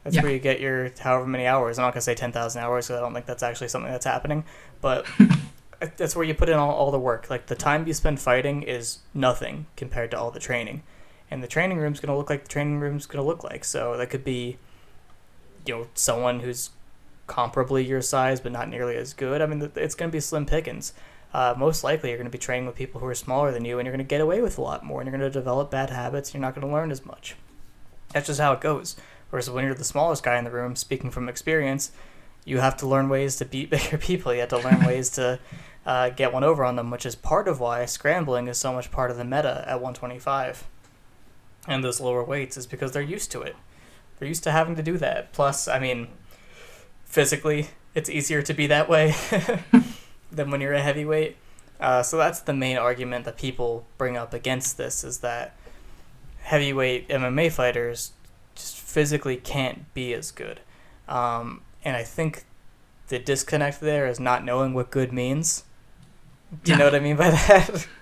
That's Yeah. where you get your however many hours. I'm not gonna say ten thousand hours because I don't think that's actually something that's happening, but that's where you put in all, all the work. Like the time you spend fighting is nothing compared to all the training, and the training room's gonna look like the training room's gonna look like. So that could be, you know, someone who's comparably your size but not nearly as good. I mean, it's gonna be slim pickings. Uh, most likely, you're going to be training with people who are smaller than you, and you're going to get away with a lot more, and you're going to develop bad habits. And you're not going to learn as much. That's just how it goes. Whereas when you're the smallest guy in the room, speaking from experience, you have to learn ways to beat bigger people. You have to learn ways to uh, get one over on them, which is part of why scrambling is so much part of the meta at 125 and those lower weights is because they're used to it. They're used to having to do that. Plus, I mean, physically, it's easier to be that way than when you're a heavyweight. Uh, so that's the main argument that people bring up against this is that heavyweight MMA fighters just physically can't be as good. Um, and I think the disconnect there is not knowing what good means. Do you Yeah. know what I mean by that?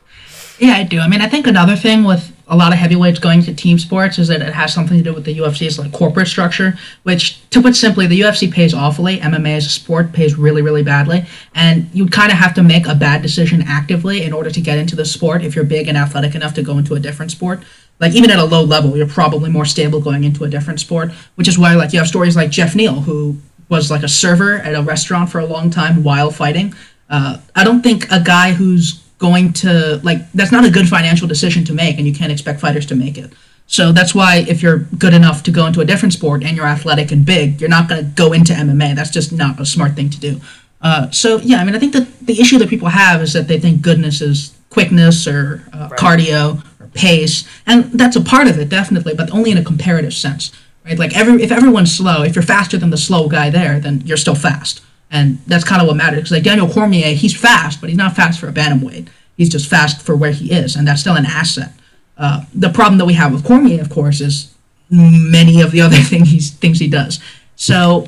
Yeah, I do. I mean, I think another thing with a lot of heavyweights going to team sports is that it has something to do with the UFC's like corporate structure, which, to put simply, the UFC pays awfully. MMA as a sport pays really, really badly, and you kind of have to make a bad decision actively in order to get into the sport. If you're big and athletic enough to go into a different sport, like even at a low level, you're probably more stable going into a different sport. Which is why, like, you have stories like Jeff Neal, who was like a server at a restaurant for a long time while fighting. Uh, I don't think a guy who's going to like that's not a good financial decision to make, and you can't expect fighters to make it. So that's why if you're good enough to go into a different sport and you're athletic and big, you're not going to go into MMA. That's just not a smart thing to do. Uh, so yeah, I mean, I think that the issue that people have is that they think goodness is quickness or uh, Right. cardio or pace, and that's a part of it definitely, but only in a comparative sense, right? Like every if everyone's slow, if you're faster than the slow guy there, then you're still fast, and that's kind of what matters. Because like Daniel Cormier, he's fast, but he's not fast for a bantamweight. He's just fast for where he is, and that's still an asset. Uh, the problem that we have with Cormier, of course, is many of the other things he things he does. So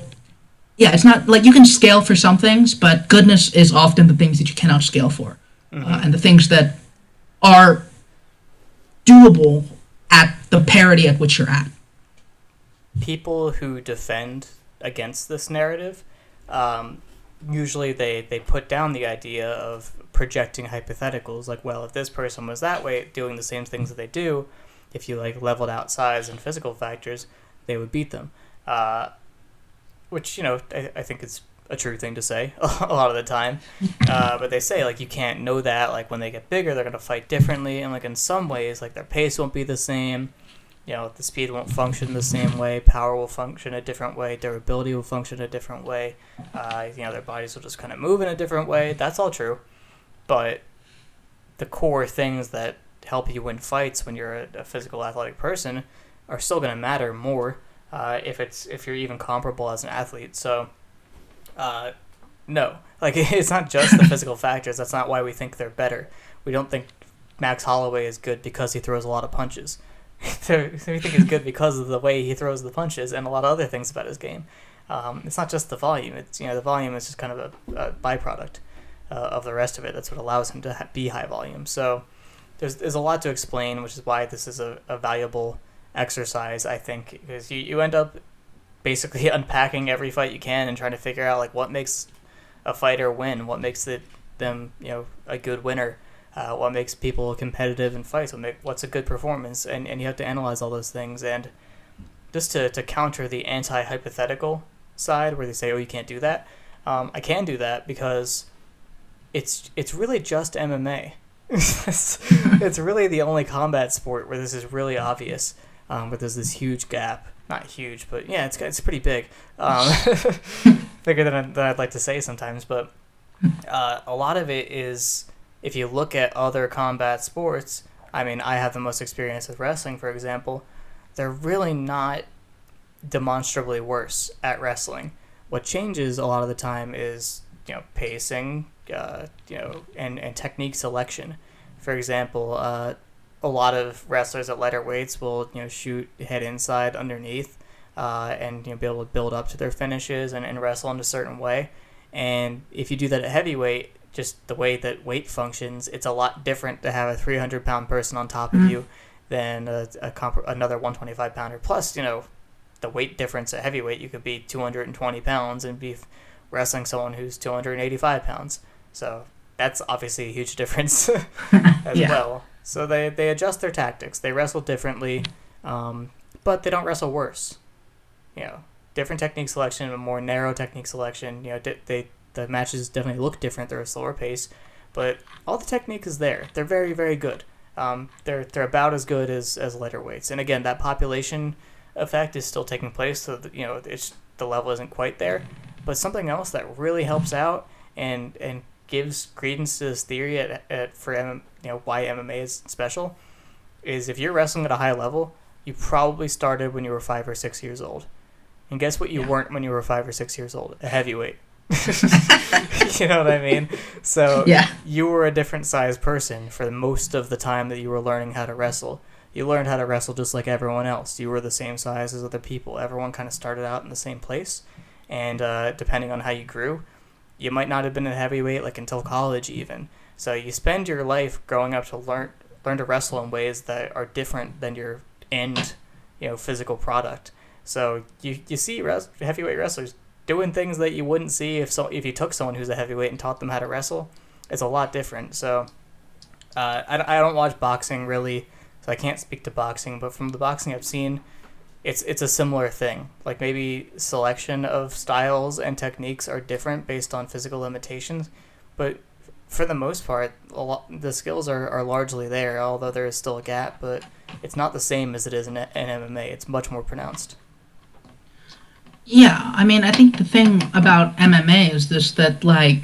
yeah, it's not like you can scale for some things, but goodness is often the things that you cannot scale for, mm-hmm. uh, and the things that are doable at the parity at which you're at. People who defend against this narrative, um, usually they, they put down the idea of projecting hypotheticals. Like, well, if this person was that way, doing the same things that they do, if you like leveled out size and physical factors, they would beat them. Uh, which you know I, I think it's a true thing to say a lot of the time. Uh, but they say like you can't know that. Like when they get bigger, they're gonna fight differently, and like in some ways, like their pace won't be the same. You know, the speed won't function the same way. Power will function a different way. Durability will function a different way. Uh, you know, their bodies will just kind of move in a different way. That's all true, but the core things that help you win fights when you're a, a physical athletic person are still going to matter more uh, if it's if you're even comparable as an athlete. So, uh, no, like it's not just the physical factors. That's not why we think they're better. We don't think Max Holloway is good because he throws a lot of punches. we think he's good because of the way he throws the punches and a lot of other things about his game. Um, it's not just the volume. It's you know the volume is just kind of a, a byproduct uh, of the rest of it. That's what allows him to ha- be high volume. So there's there's a lot to explain, which is why this is a, a valuable exercise, I think, because you, you end up basically unpacking every fight you can and trying to figure out like what makes a fighter win, what makes it them you know a good winner, uh, what makes people competitive in fights, what make what's a good performance, and, and you have to analyze all those things and just to, to counter the anti hypothetical side where they say oh you can't do that, um, I can do that because it's it's really just MMA. it's, it's really the only combat sport where this is really obvious um, but there's this huge gap. Not huge, but yeah, it's it's pretty big. Um, bigger than, than I'd like to say sometimes, but uh, a lot of it is if you look at other combat sports. I mean, I have the most experience with wrestling, for example. They're really not demonstrably worse at wrestling. What changes a lot of the time is you know pacing, uh, you know, and and technique selection. For example, uh, a lot of wrestlers at lighter weights will you know shoot head inside underneath uh, and you know be able to build up to their finishes and, and wrestle in a certain way. And if you do that at heavyweight, just the way that weight functions, it's a lot different to have a 300 pound person on top mm-hmm. of you than a, a comp- another 125 pounder. Plus, you know, the weight difference at heavyweight, you could be 220 pounds and be wrestling someone who's 285 pounds. So that's obviously a huge difference as yeah. well. So they, they adjust their tactics. They wrestle differently, um, but they don't wrestle worse. You know, different technique selection, a more narrow technique selection. You know, they the matches definitely look different. They're a slower pace, but all the technique is there. They're very very good. Um, they're they're about as good as as lighter weights. And again, that population effect is still taking place. So that, you know, it's the level isn't quite there. But something else that really helps out and and gives credence to this theory at, at for M, you know why MMA is special is if you're wrestling at a high level, you probably started when you were five or six years old, and guess what? You yeah. weren't when you were five or six years old. A heavyweight. you know what I mean? So yeah. you were a different size person for most of the time that you were learning how to wrestle. You learned how to wrestle just like everyone else. You were the same size as other people. Everyone kind of started out in the same place, and uh, depending on how you grew, you might not have been a heavyweight like until college even. So you spend your life growing up to learn learn to wrestle in ways that are different than your end, you know, physical product. So you you see res- heavyweight wrestlers doing things that you wouldn't see if so if you took someone who's a heavyweight and taught them how to wrestle. It's a lot different. So uh, I, I don't watch boxing really, so I can't speak to boxing. But from the boxing I've seen, it's it's a similar thing. Like maybe selection of styles and techniques are different based on physical limitations, but for the most part, a lot, the skills are, are largely there. Although there is still a gap, but it's not the same as it is in, in MMA. It's much more pronounced. Yeah, I mean, I think the thing about MMA is this that like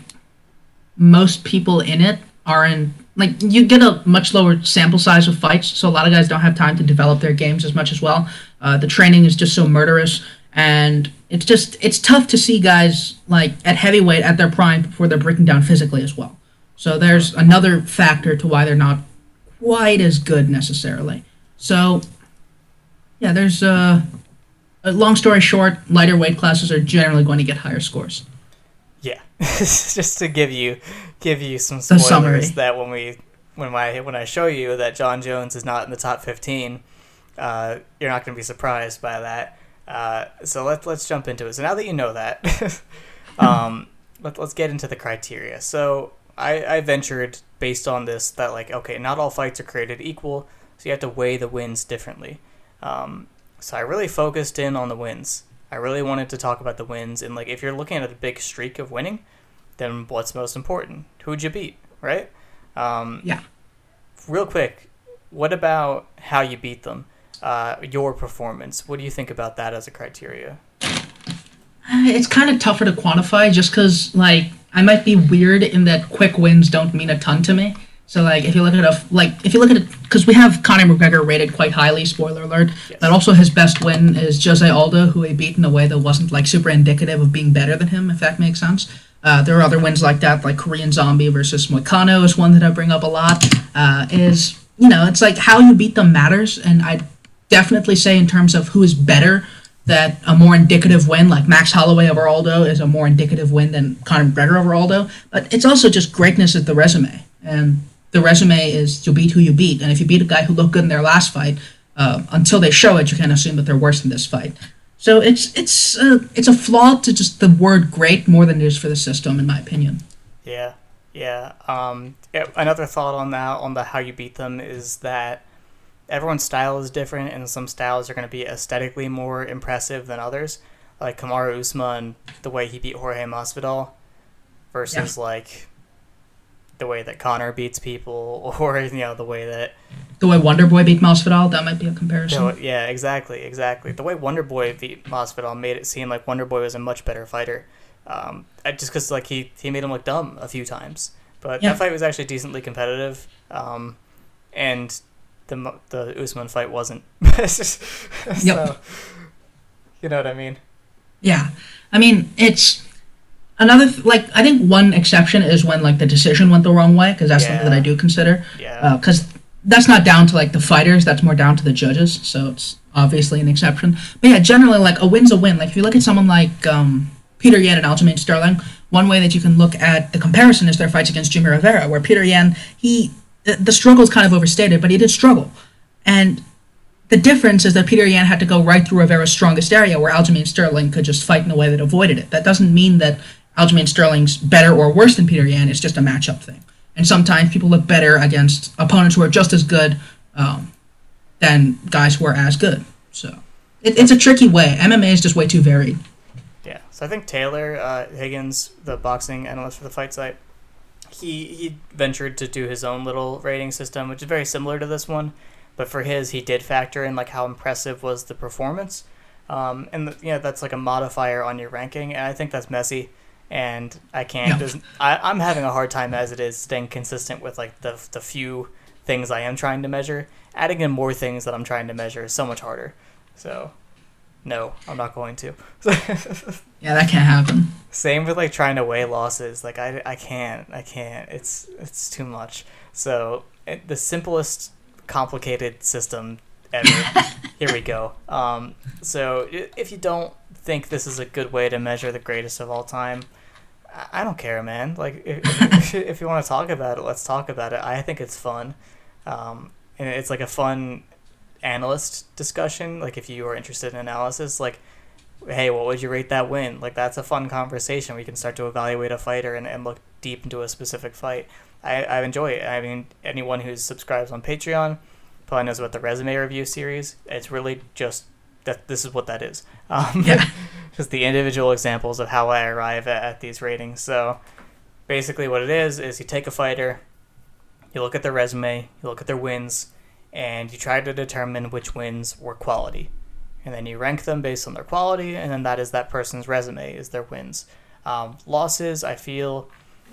most people in it aren't like you get a much lower sample size of fights, so a lot of guys don't have time to develop their games as much as well. Uh, the training is just so murderous, and it's just it's tough to see guys like at heavyweight at their prime before they're breaking down physically as well. So there's another factor to why they're not quite as good necessarily. So yeah, there's uh, long story short, lighter weight classes are generally going to get higher scores. Yeah, just to give you give you some spoilers that when we when I when I show you that Jon Jones is not in the top fifteen, uh, you're not going to be surprised by that. Uh, so let's let's jump into it. So now that you know that, um, let, let's get into the criteria. So I, I ventured based on this that like okay, not all fights are created equal, so you have to weigh the wins differently. Um, so I really focused in on the wins. I really wanted to talk about the wins and like if you're looking at a big streak of winning, then what's most important? Who'd you beat, right? Um, Yeah. real quick, what about how you beat them? Uh, your performance. What do you think about that as a criteria? It's kind of tougher to quantify just because, like, I might be weird in that quick wins don't mean a ton to me. So, like, if you look at a like, if you look at it, because we have Conor McGregor rated quite highly. Spoiler alert. Yes. But also his best win is Jose Aldo, who he beat in a way that wasn't like super indicative of being better than him. If that makes sense. Uh, there are other wins like that, like Korean Zombie versus Moicano is one that I bring up a lot. Uh, is you know, it's like how you beat them matters, and I definitely say in terms of who is better that a more indicative win like Max Holloway over Aldo is a more indicative win than Conor McGregor over Aldo. But it's also just greatness at the resume, and the resume is to beat who you beat. And if you beat a guy who looked good in their last fight, uh, until they show it, you can't assume that they're worse in this fight. So it's it's uh, it's a flaw to just the word great more than it is for the system, in my opinion. Yeah, yeah. Um, yeah, another thought on that, on the how you beat them, is that everyone's style is different, and some styles are going to be aesthetically more impressive than others. Like Kamaru Usman, the way he beat Jorge Masvidal, versus like the way that Conor beats people, or you know the way that The way Wonder Boy beat Masvidal, that might be a comparison. So, yeah, exactly, exactly. The way Wonder Boy beat Masvidal made it seem like Wonder Boy was a much better fighter. Um, just because like he he made him look dumb a few times, but Yeah. that fight was actually decently competitive. Um, and the the Usman fight wasn't. so, you know what I mean? Yeah, I mean it's another th- like I think one exception is when like the decision went the wrong way because that's something that I do consider. Yeah. because that's not down to like the fighters that's more down to the judges so it's obviously an exception. But yeah generally like a win's a win. Like if you look at someone like um, Petr Yan and Aljamain Sterling one way that you can look at the comparison is their fights against Jimmy Rivera where Petr Yan he the, the struggle is kind of overstated but he did struggle. And the difference is that Petr Yan had to go right through Rivera's strongest area, where Aljamain Sterling could just fight in a way that avoided it. That doesn't mean that Aljamain Sterling's better or worse than Petr Yan. It's just a matchup thing. And sometimes people look better against opponents who are just as good um, than guys who are as good. So it, it's a tricky way. MMA is just way too varied. Yeah, so I think Taylor uh, Higgins, the boxing analyst for the fight site, he he ventured to do his own little rating system, which is very similar to this one, but for his, he did factor in like how impressive was the performance, um, and the, you know that's like a modifier on your ranking, and I think that's messy, and I can't. Yeah. there's- I, I'm having a hard time as it is staying consistent with like the the few things I am trying to measure. Adding in more things that I'm trying to measure is so much harder. So, no, I'm not going to. Yeah, that can't happen. Same with like trying to weigh losses. Like I, I can't, I can't. It's it's too much. So it, the simplest complicated system ever. Here we go. Um, so if you don't think this is a good way to measure the greatest of all time, I- don't care, man. Like if, if, if you want to talk about it, let's talk about it. I think it's fun, um, and it's like a fun analyst discussion. Like if you are interested in analysis, like hey, what would you rate that win? Like that's a fun conversation. We can start to evaluate a fighter and, and look deep into a specific fight. I, I enjoy it. I mean, anyone who subscribes on Patreon probably knows about the resume review series. It's really just that this is what that is. Um, Yeah. just the individual examples of how I arrive at, at these ratings. So basically, what it is is you take a fighter, you look at their resume, you look at their wins, and you try to determine which wins were quality and then you rank them based on their quality, and then that is that person's resume is their wins. Um, losses, I feel,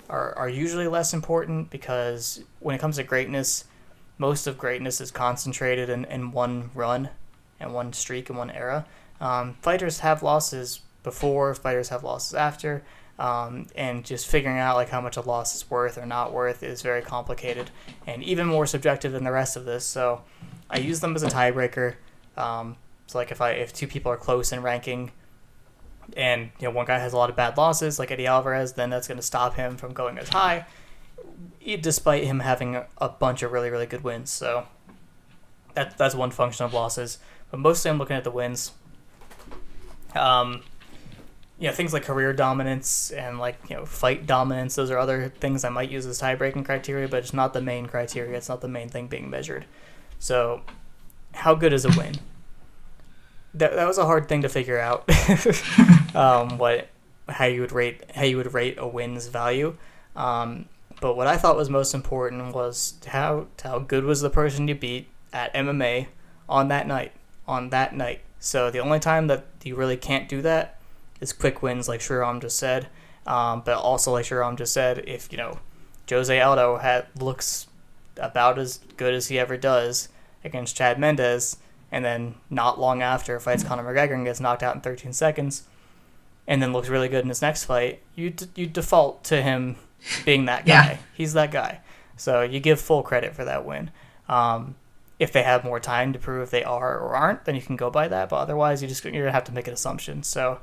are, are usually less important because when it comes to greatness, most of greatness is concentrated in, in one run and one streak and one era. Um, fighters have losses before, fighters have losses after, um, and just figuring out like how much a loss is worth or not worth is very complicated and even more subjective than the rest of this. So I use them as a tiebreaker. Um, so like if I if two people are close in ranking, and you know one guy has a lot of bad losses like Eddie Alvarez, then that's going to stop him from going as high, despite him having a bunch of really really good wins. So that that's one function of losses. But mostly I'm looking at the wins. Um, yeah, things like career dominance and like you know fight dominance. Those are other things I might use as tie breaking criteria, but it's not the main criteria. It's not the main thing being measured. So, how good is a win? That, that was a hard thing to figure out. um, what how you would rate how you would rate a win's value. Um, but what I thought was most important was how how good was the person you beat at MMA on that night on that night. So the only time that you really can't do that is quick wins, like Sriram just said. Um, but also, like Sriram just said, if you know Jose Aldo had looks about as good as he ever does against Chad Mendes, and then not long after fights Conor McGregor and gets knocked out in 13 seconds, and then looks really good in his next fight, you d- you default to him being that guy. Yeah. He's that guy. So you give full credit for that win. Um, if they have more time to prove they are or aren't, then you can go by that. But otherwise, you just you're gonna have to make an assumption. So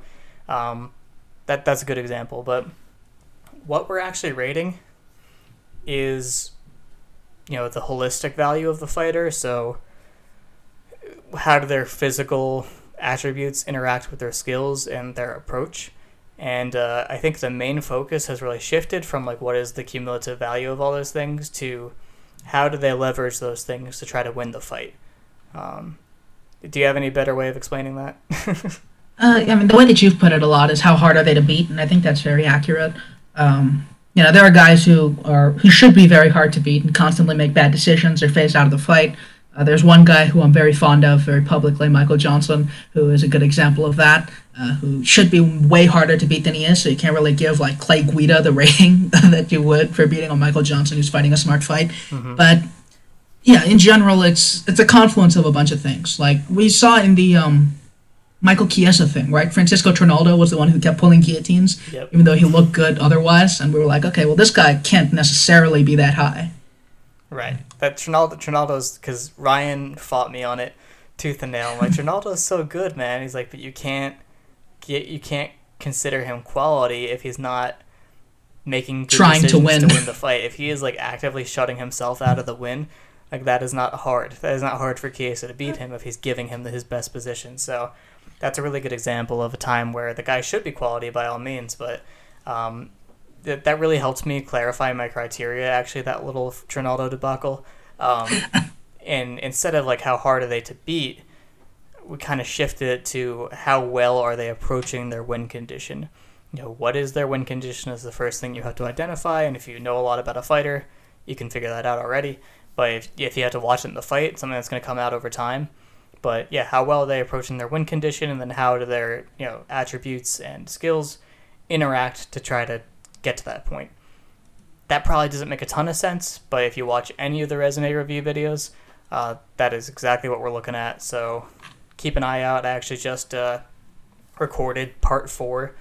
um, that that's a good example. But what we're actually rating is, you know, the holistic value of the fighter. So how do their physical attributes interact with their skills and their approach? And uh, I think the main focus has really shifted from like what is the cumulative value of all those things to how do they leverage those things to try to win the fight. Um, do you have any better way of explaining that? Uh, I mean, the way that you've put it a lot is how hard are they to beat, and I think that's very accurate. Um, you know, there are guys who are who should be very hard to beat and constantly make bad decisions or phase out of the fight. Uh, there's one guy who I'm very fond of, very publicly, Michael Johnson, who is a good example of that. Uh, who should be way harder to beat than he is, so you can't really give like Clay Guida the rating that you would for beating on Michael Johnson, who's fighting a smart fight. But yeah, in general, it's it's a confluence of a bunch of things. Like we saw in the um, Michael Chiesa thing, right? Francisco Trinaldo was the one who kept pulling guillotines, Yep. even though he looked good otherwise. And we were like, okay, well, this guy can't necessarily be that high. Right. That Trinaldo, Trinaldo's because Ryan fought me on it tooth and nail. I'm like Trinaldo's so good, man. He's like, but you can't get you can't consider him quality if he's not making good Trying to decisions win. to win the fight. If he is like actively shutting himself out of the win, like that is not hard. That is not hard for Chiesa to beat him if he's giving him his best position. So that's a really good example of a time where the guy should be quality by all means, but um, that that really helped me clarify my criteria. Actually, that little Trinaldo debacle, um, and instead of like how hard are they to beat, we kind of shifted it to how well are they approaching their win condition. You know, what is their win condition is the first thing you have to identify, and if you know a lot about a fighter, you can figure that out already. But if, if you had to watch it in the fight, something that's going to come out over time. But yeah, how well are they approaching their win condition, and then how do their you know attributes and skills interact to try to get to that point. That probably doesn't make a ton of sense, but if you watch any of the resume review videos, uh, that is exactly what we're looking at. So keep an eye out. I actually just uh, recorded part four,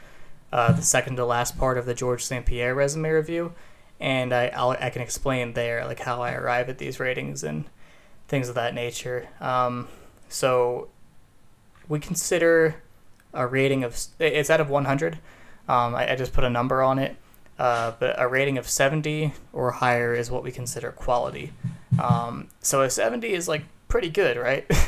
uh, the second to last part of the Georges St. Pierre resume review, and I I'll, I can explain there like how I arrive at these ratings and things of that nature. Um, so we consider a rating of it's out of 100. Um, I, I just put a number on it, uh, but a rating of 70 or higher is what we consider quality. Um, so a 70 is like pretty good, right?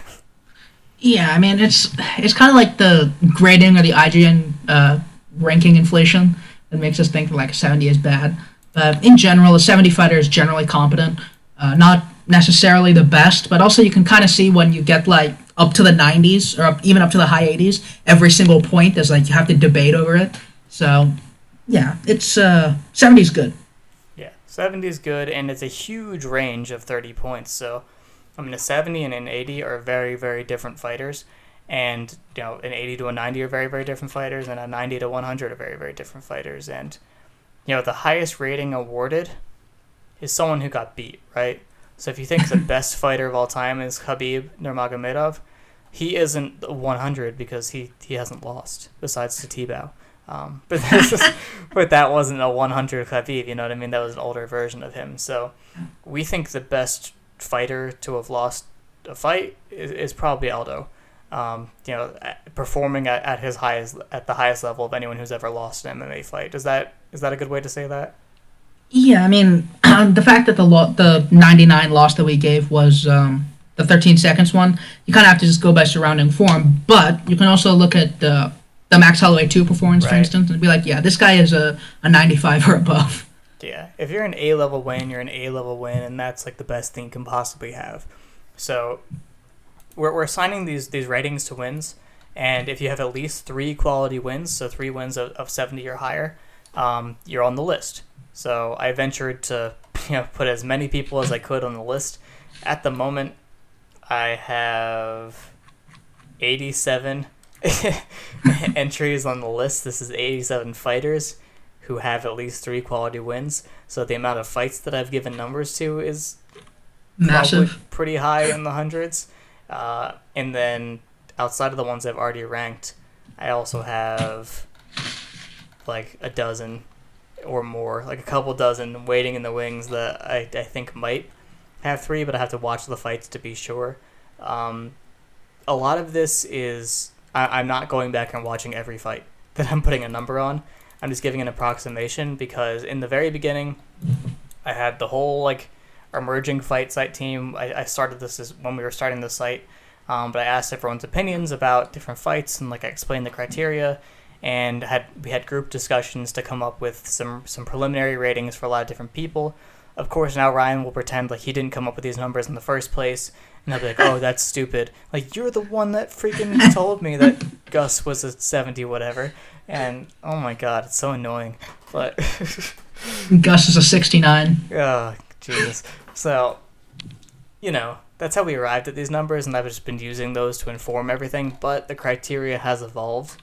Yeah, I mean, it's it's kind of like the grading or the IGN uh, ranking inflation that makes us think like a 70 is bad. But in general, a 70 fighter is generally competent. Uh, not necessarily the best, but also you can kind of see when you get like up to the 90s or up, even up to the high 80s, every single point is like you have to debate over it. So, yeah, it's uh, 70 is good. Yeah, 70 is good, and it's a huge range of 30 points. So, I mean, a 70 and an 80 are very, very different fighters. And, you know, an 80 to a 90 are very, very different fighters, and a 90 to 100 are very, very different fighters. And you know, the highest rating awarded is someone who got beat, right? So if you think the best fighter of all time is Khabib Nurmagomedov, he isn't 100 because he, he hasn't lost besides to Tebow. Um, but but that wasn't a 100 Khabib, you know what I mean? That was an older version of him. So we think the best fighter to have lost a fight is, is probably Aldo. Um, you know, performing at, at his highest at the highest level of anyone who's ever lost an MMA fight. Is that is that a good way to say that? Yeah, I mean, the fact that the lo- the 99 loss that we gave was um, the 13 seconds one, you kind of have to just go by surrounding form. But you can also look at the the Max Holloway 2 performance, for instance, and be like, yeah, this guy is a, a 95 or above. Yeah, if you're an A level win, you're an A level win, and that's like the best thing you can possibly have. So we're, we're assigning these these ratings to wins, and if you have at least three quality wins, so three wins of, of 70 or higher, um, you're on the list. So I ventured to you know put as many people as I could on the list. At the moment, I have 87 entries on the list. This is 87 fighters who have at least three quality wins. So the amount of fights that I've given numbers to is Massive. probably pretty high in the hundreds. Uh, and then outside of the ones I've already ranked, I also have like a dozen or more, like a couple dozen waiting in the wings that I, I think might have three, but I have to watch the fights to be sure. Um, a lot of this is I, I'm not going back and watching every fight that I'm putting a number on. I'm just giving an approximation because in the very beginning, I had the whole like emerging fight site team. I, I started this as when we were starting the site, um, but I asked everyone's opinions about different fights and like I explained the criteria, and had we had group discussions to come up with some some preliminary ratings for a lot of different people. Of course, now Ryan will pretend like he didn't come up with these numbers in the first place, and he'll be like, "Oh, that's stupid." Like you're the one that freaking told me that Gus was a seventy whatever, and oh my god, it's so annoying. But Gus is a 69. Ah, oh, Jesus. So, you know, that's how we arrived at these numbers, and I've just been using those to inform everything. But the criteria has evolved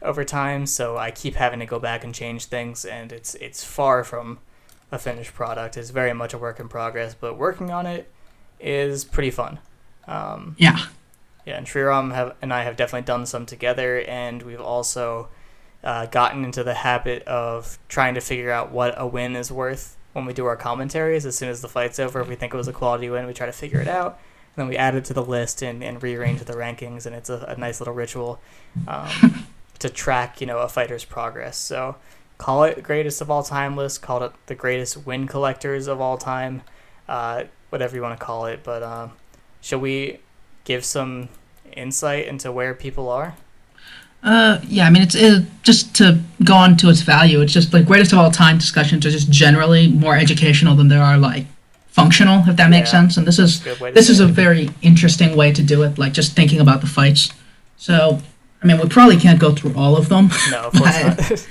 over time, so I keep having to go back and change things, and it's it's far from a finished product. It's very much a work in progress, but working on it is pretty fun. Um, Yeah. yeah, and Sriram have and I have definitely done some together, and we've also uh, gotten into the habit of trying to figure out what a win is worth when we do our commentaries. As soon as the fight's over, if we think it was a quality win, we try to figure it out. And then we add it to the list and, and rearrange the rankings, and it's a, a nice little ritual um, to track, you know, a fighter's progress. So call it greatest of all time list, call it the greatest win collectors of all time, uh, whatever you want to call it. But um, shall we give some insight into where people are? Uh, yeah, I mean, it's it, just to go on to its value. It's just like greatest of all time discussions are just generally more educational than they are like functional, if that makes Yeah, sense. And this is Good way to this is a very interesting way to do it. Like just thinking about the fights. So, I mean, we probably can't go through all of them. no, of course not.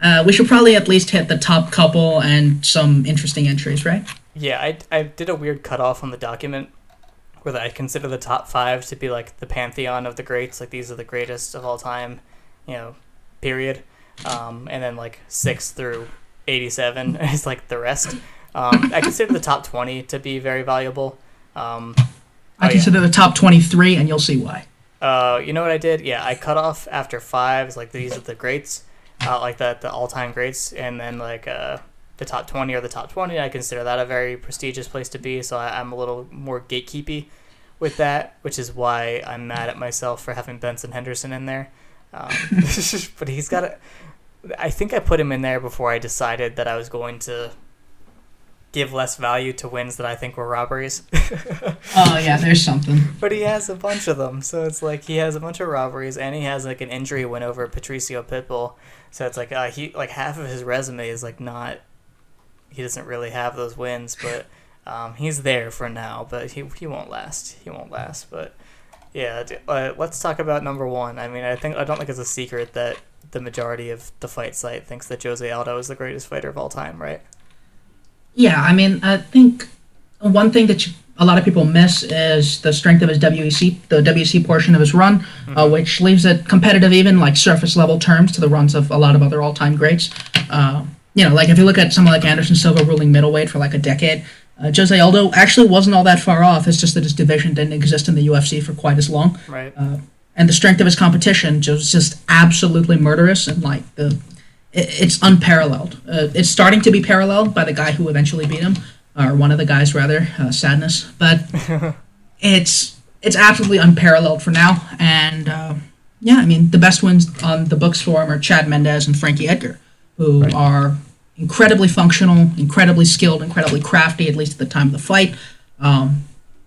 Uh, we should probably at least hit the top couple and some interesting entries, right? Yeah, I, I did a weird cutoff on the document where I consider the top five to be like the pantheon of the greats, like these are the greatest of all time, you know, period. Um, and then like six through eighty-seven is like the rest. Um, I consider the top twenty to be very valuable. Um, I oh, yeah. consider the top 23, and you'll see why. Uh, you know what I did? Yeah, I cut off after five. It's like these are the greats, uh, like the the all time greats, and then like uh, the top twenty or the top twenty. I consider that a very prestigious place to be. So I, I'm a little more gatekeepy with that, which is why I'm mad at myself for having Benson Henderson in there. Um, but he's got a. I think I put him in there before I decided that I was going to give less value to wins that I think were robberies. Oh yeah, there's something. But he has a bunch of them, so it's like he has a bunch of robberies, and he has like an injury win over Patricio Pitbull. So it's like uh, he like half of his resume is like not. He doesn't really have those wins, but um, he's there for now. But he he won't last. He won't last. But yeah, uh, let's talk about number one. I mean, I think I don't think it's a secret that the majority of the fight site thinks that Jose Aldo is the greatest fighter of all time, right? Yeah, I mean, I think one thing that you a lot of people miss is the strength of his WEC, the WEC portion of his run, Mm-hmm. uh, which leaves it competitive, even like surface level terms, to the runs of a lot of other all time greats. Uh, you know, like if you look at someone like Anderson Silva ruling middleweight for like a decade, uh, Jose Aldo actually wasn't all that far off. It's just that his division didn't exist in the UFC for quite as long. Right. Uh, and the strength of his competition was just absolutely murderous and like the it, it's unparalleled. Uh, it's starting to be paralleled by the guy who eventually beat him, or one of the guys rather, uh, Sadness. But it's it's absolutely unparalleled for now. And uh, yeah, I mean the best wins on the books for him are Chad Mendez and Frankie Edgar, who Right. are incredibly functional, incredibly skilled, incredibly crafty, at least at the time of the fight. Um,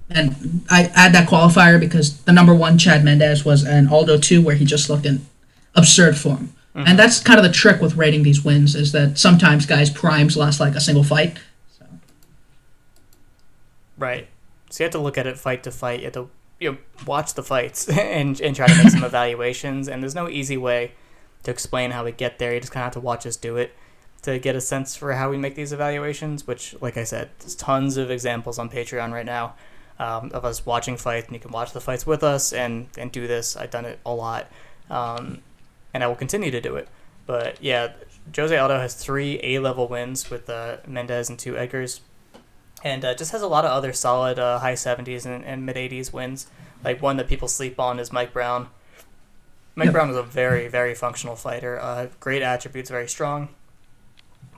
and I add that qualifier because the number one Chad Mendes was an Aldo 2 where he just looked in absurd form. And that's kind of the trick with rating these wins is that sometimes guys' primes last like a single fight. Right. So you have to look at it fight to fight. You have to you know, watch the fights and, and try to make some evaluations. And there's no easy way to explain how we get there. You just kind of have to watch us do it to get a sense for how we make these evaluations. Which, like I said, there's tons of examples on Patreon right now um, of us watching fights, and you can watch the fights with us and and do this. I've done it a lot, um, and I will continue to do it. But yeah, Jose Aldo has three A level wins with uh, Mendes and two Edgars and uh, just has a lot of other solid uh, high 70s and, and mid 80s wins. Like one that people sleep on is Mike Brown. Mike. Brown was a very, very functional fighter. Uh, great attributes, very strong.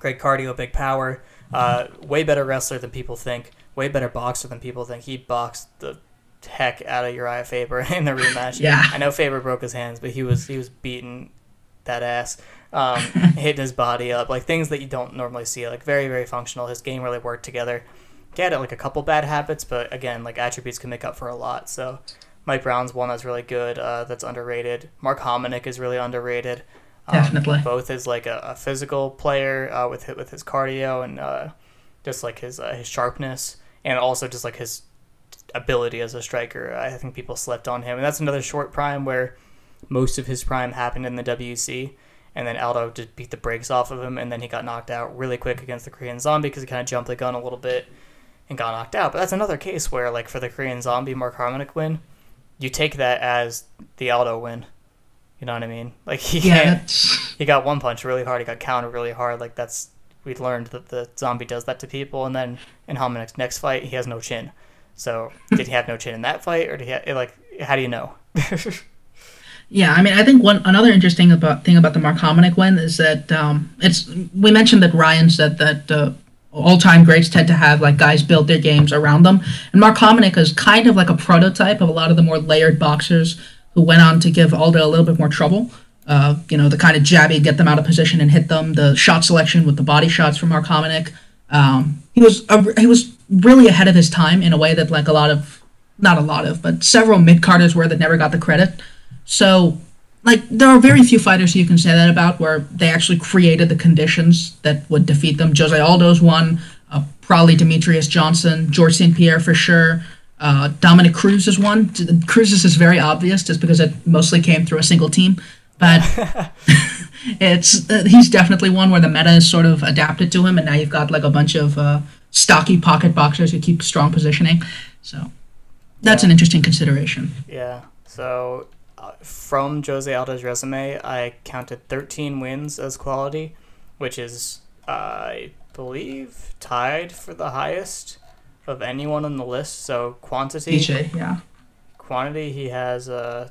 Great cardio, big power. Uh, way better wrestler than people think. Way better boxer than people think. He boxed the heck out of Uriah Faber in the rematch. Yeah. I know Faber broke his hands, but he was he was beating that ass, um, hitting his body up, like things that you don't normally see. Like very very functional. His game really worked together. He had like a couple bad habits, but again, like attributes can make up for a lot. So Mike Brown's one that's really good. Uh, that's underrated. Mark Hominick is really underrated. Um, Definitely. both as like a, a physical player uh, with with his cardio and uh, just like his uh, his sharpness, and also just like his ability as a striker. I think people slept on him, and that's another short prime where most of his prime happened in the WEC, and then Aldo just beat the brakes off of him, and then he got knocked out really quick against the Korean Zombie because he kind of jumped the gun a little bit and got knocked out. But that's another case where, like for the Korean Zombie Mark Hominick win, you take that as the Aldo win. You know what I mean? Like he Yeah, can't he got one punch really hard. He got countered really hard. Like that's we learned that the zombie does that to people. And then in Hominick's next fight, he has no chin. So did he have no chin in that fight, or did he ha- like? How do you know? Yeah, I mean, I think one another interesting about thing about the Mark Hominick win is that um, it's we mentioned that Ryan said that uh, all-time greats tend to have like guys build their games around them, and Mark Hominick is kind of like a prototype of a lot of the more layered boxers who went on to give Aldo a little bit more trouble. Uh, you know, the kind of jabby, get them out of position and hit them. The shot selection with the body shots from Mark Hominick. Um, he was a, he was really ahead of his time in a way that like a lot of not a lot of, but several mid carders were that never got the credit. So, like, there are very few fighters you can say that about where they actually created the conditions that would defeat them. Jose Aldo's one, uh, probably Demetrious Johnson, Georges St. Pierre for sure. Uh, Dominick Cruz is one. Cruz's is very obvious just because it mostly came through a single team. But it's uh, he's definitely one where the meta is sort of adapted to him, and now you've got like a bunch of uh, stocky pocket boxers who keep strong positioning. So that's Yeah. an interesting consideration. Yeah. So uh, from Jose Aldo's resume, I counted 13 wins as quality, which is I believe tied for the highest of anyone on the list. So quantity. DJ, yeah. quantity he has uh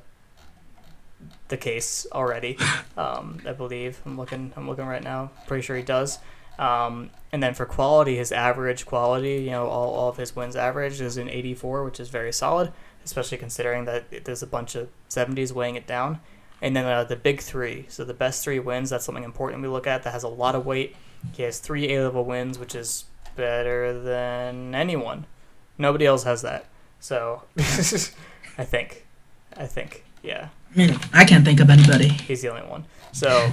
the case already um i believe i'm looking i'm looking right now pretty sure he does um and then for quality his average quality you know all, all of his wins average is an 84 which is very solid especially considering that there's a bunch of 70s weighing it down and then uh, the big three so the best three wins that's something important we look at that has a lot of weight he has three a level wins which is better than anyone nobody else has that so I think. I think. Yeah. I mean, I can't think of anybody. He's the only one. So,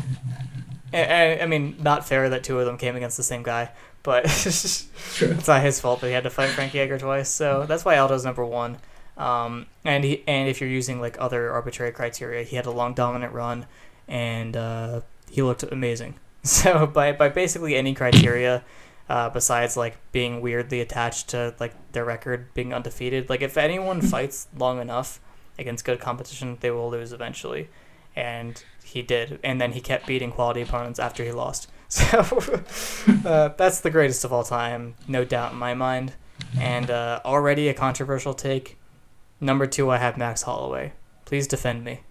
I, I mean, not fair that two of them came against the same guy, but True. it's not his fault that he had to fight Frankie Edgar twice. So that's why Aldo's number one. Um, and he, and if you're using like other arbitrary criteria, he had a long dominant run, and uh, he looked amazing. So by by basically any criteria, Uh, besides like being weirdly attached to like their record being undefeated, like if anyone fights long enough against good competition, they will lose eventually, and he did. And then he kept beating quality opponents after he lost. So uh, that's the greatest of all time, no doubt in my mind. And uh, already a controversial take. Number two, I have Max Holloway. Please defend me.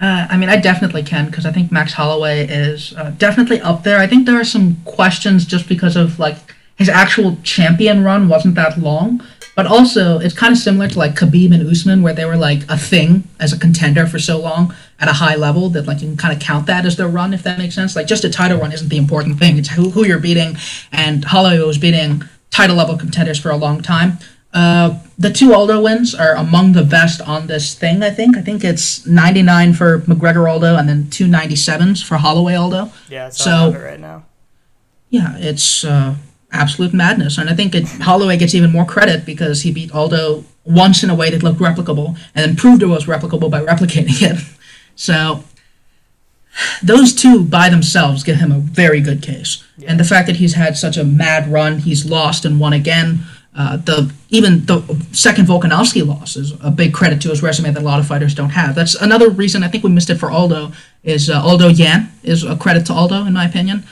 Uh, I mean, I definitely can because I think Max Holloway is uh, definitely up there. I think there are some questions just because of like his actual champion run wasn't that long, but also it's kind of similar to like Khabib and Usman where they were like a thing as a contender for so long at a high level that like you can kind of count that as their run if that makes sense. Like just a title run isn't the important thing; it's who, who you're beating. And Holloway was beating title level contenders for a long time. Uh, the two Aldo wins are among the best on this thing. I think. I think it's 99 for McGregor Aldo, and then two 97s for Holloway Aldo. Yeah, it's So- so, right now. Yeah, it's uh, absolute madness, and I think it, Holloway gets even more credit because he beat Aldo once in a way that looked replicable, and then proved it was replicable by replicating it. So those two by themselves give him a very good case, and the fact that he's had such a mad run, he's lost and won again. Uh, the even the second Volkanovski loss is a big credit to his resume that a lot of fighters don't have. That's another reason I think we missed it for Aldo. Is uh, Aldo Yan is a credit to Aldo in my opinion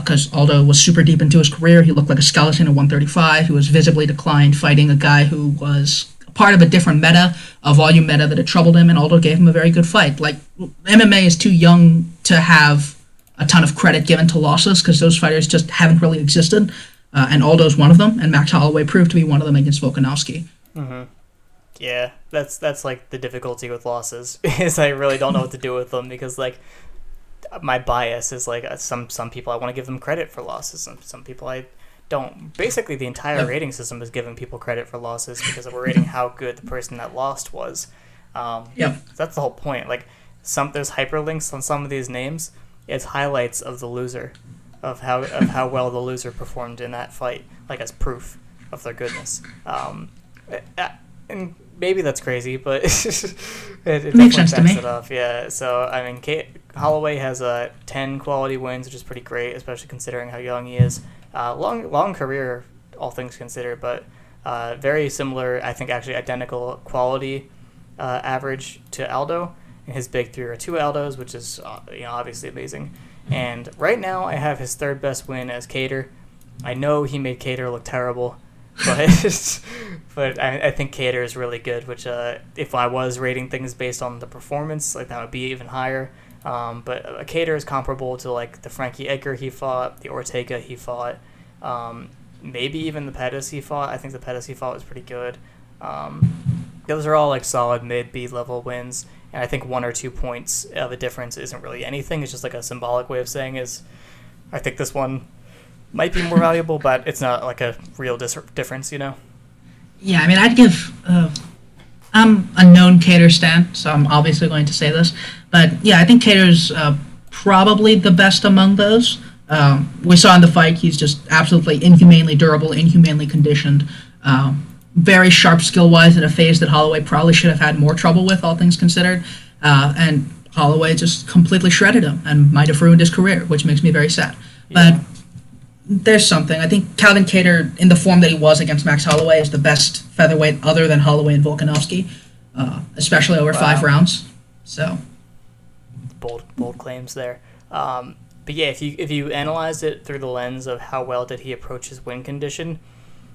because Aldo was super deep into his career. He looked like a skeleton at 135. He was visibly declined, fighting a guy who was part of a different meta, a volume meta that had troubled him, and Aldo gave him a very good fight. Like MMA is too young to have a ton of credit given to losses because those fighters just haven't really existed. Uh, and Aldo's one of them, and Max Holloway proved to be one of them against Volkanovski. Yeah, that's that's like the difficulty with losses is I really don't know what to do with them because like my bias is like uh, some some people I want to give them credit for losses, and some people I don't. Basically, the entire Yeah. rating system is giving people credit for losses because we're rating how good the person that lost was. Um, Yep. that's the whole point. Like some there's hyperlinks on some of these names. It's highlights of the loser, of how of how well the loser performed in that fight, like as proof of their goodness. Um, uh, and maybe that's crazy, but it, it Makes sense to me. it off. Yeah. So I mean, Kate, Holloway has uh, ten quality wins, which is pretty great, especially considering how young he is. Uh, long long career, all things considered, but uh, very similar. I think actually identical quality uh, average to Aldo. And his big three are two Aldos, which is uh, you know obviously amazing. And right now, I have his third best win as Kattar. I know he made Kattar look terrible, but but I, I think Kattar is really good. Which uh, if I was rating things based on the performance, like that would be even higher. Um, but uh, Kattar is comparable to like the Frankie Edgar he fought, the Ortega he fought, um, maybe even the Pettis he fought. I think the Pettis he fought was pretty good. Um, those are all like solid mid B level wins, and I think one or two points of a difference isn't really anything. It's just like a symbolic way of saying is, I think this one might be more valuable, but it's not like a real dis- difference, you know. Yeah, I mean, I'd give. Uh, I'm a known Kattar stan, so I'm obviously going to say this. But yeah, I think Kattar's uh, probably the best among those. Um, we saw in the fight, he's just absolutely inhumanely durable, inhumanely conditioned. Um, very sharp skill wise in a phase that Holloway probably should have had more trouble with, all things considered. Uh, and Holloway just completely shredded him and might have ruined his career, which makes me very sad. Yeah. But there's something. I think Calvin Kattar, in the form that he was against Max Holloway, is the best featherweight other than Holloway and Volkanovski, uh, especially over five rounds. So, bold bold claims there. Um, but yeah, if you if you analyze it through the lens of how well did he approach his win condition,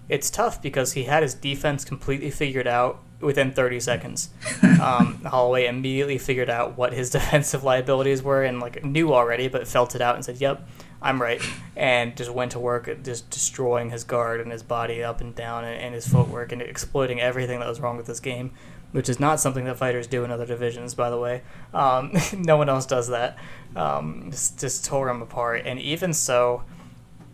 it's tough because he had his defense completely figured out within 30 seconds. Um, Holloway immediately figured out what his defensive liabilities were and like knew already, but felt it out and said, "Yep, I'm right," and just went to work at just destroying his guard and his body up and down and, and his footwork and exploiting everything that was wrong with this game, which is not something that fighters do in other divisions, by the way. Um, no one else does that. Um, just, just tore him apart, and even so,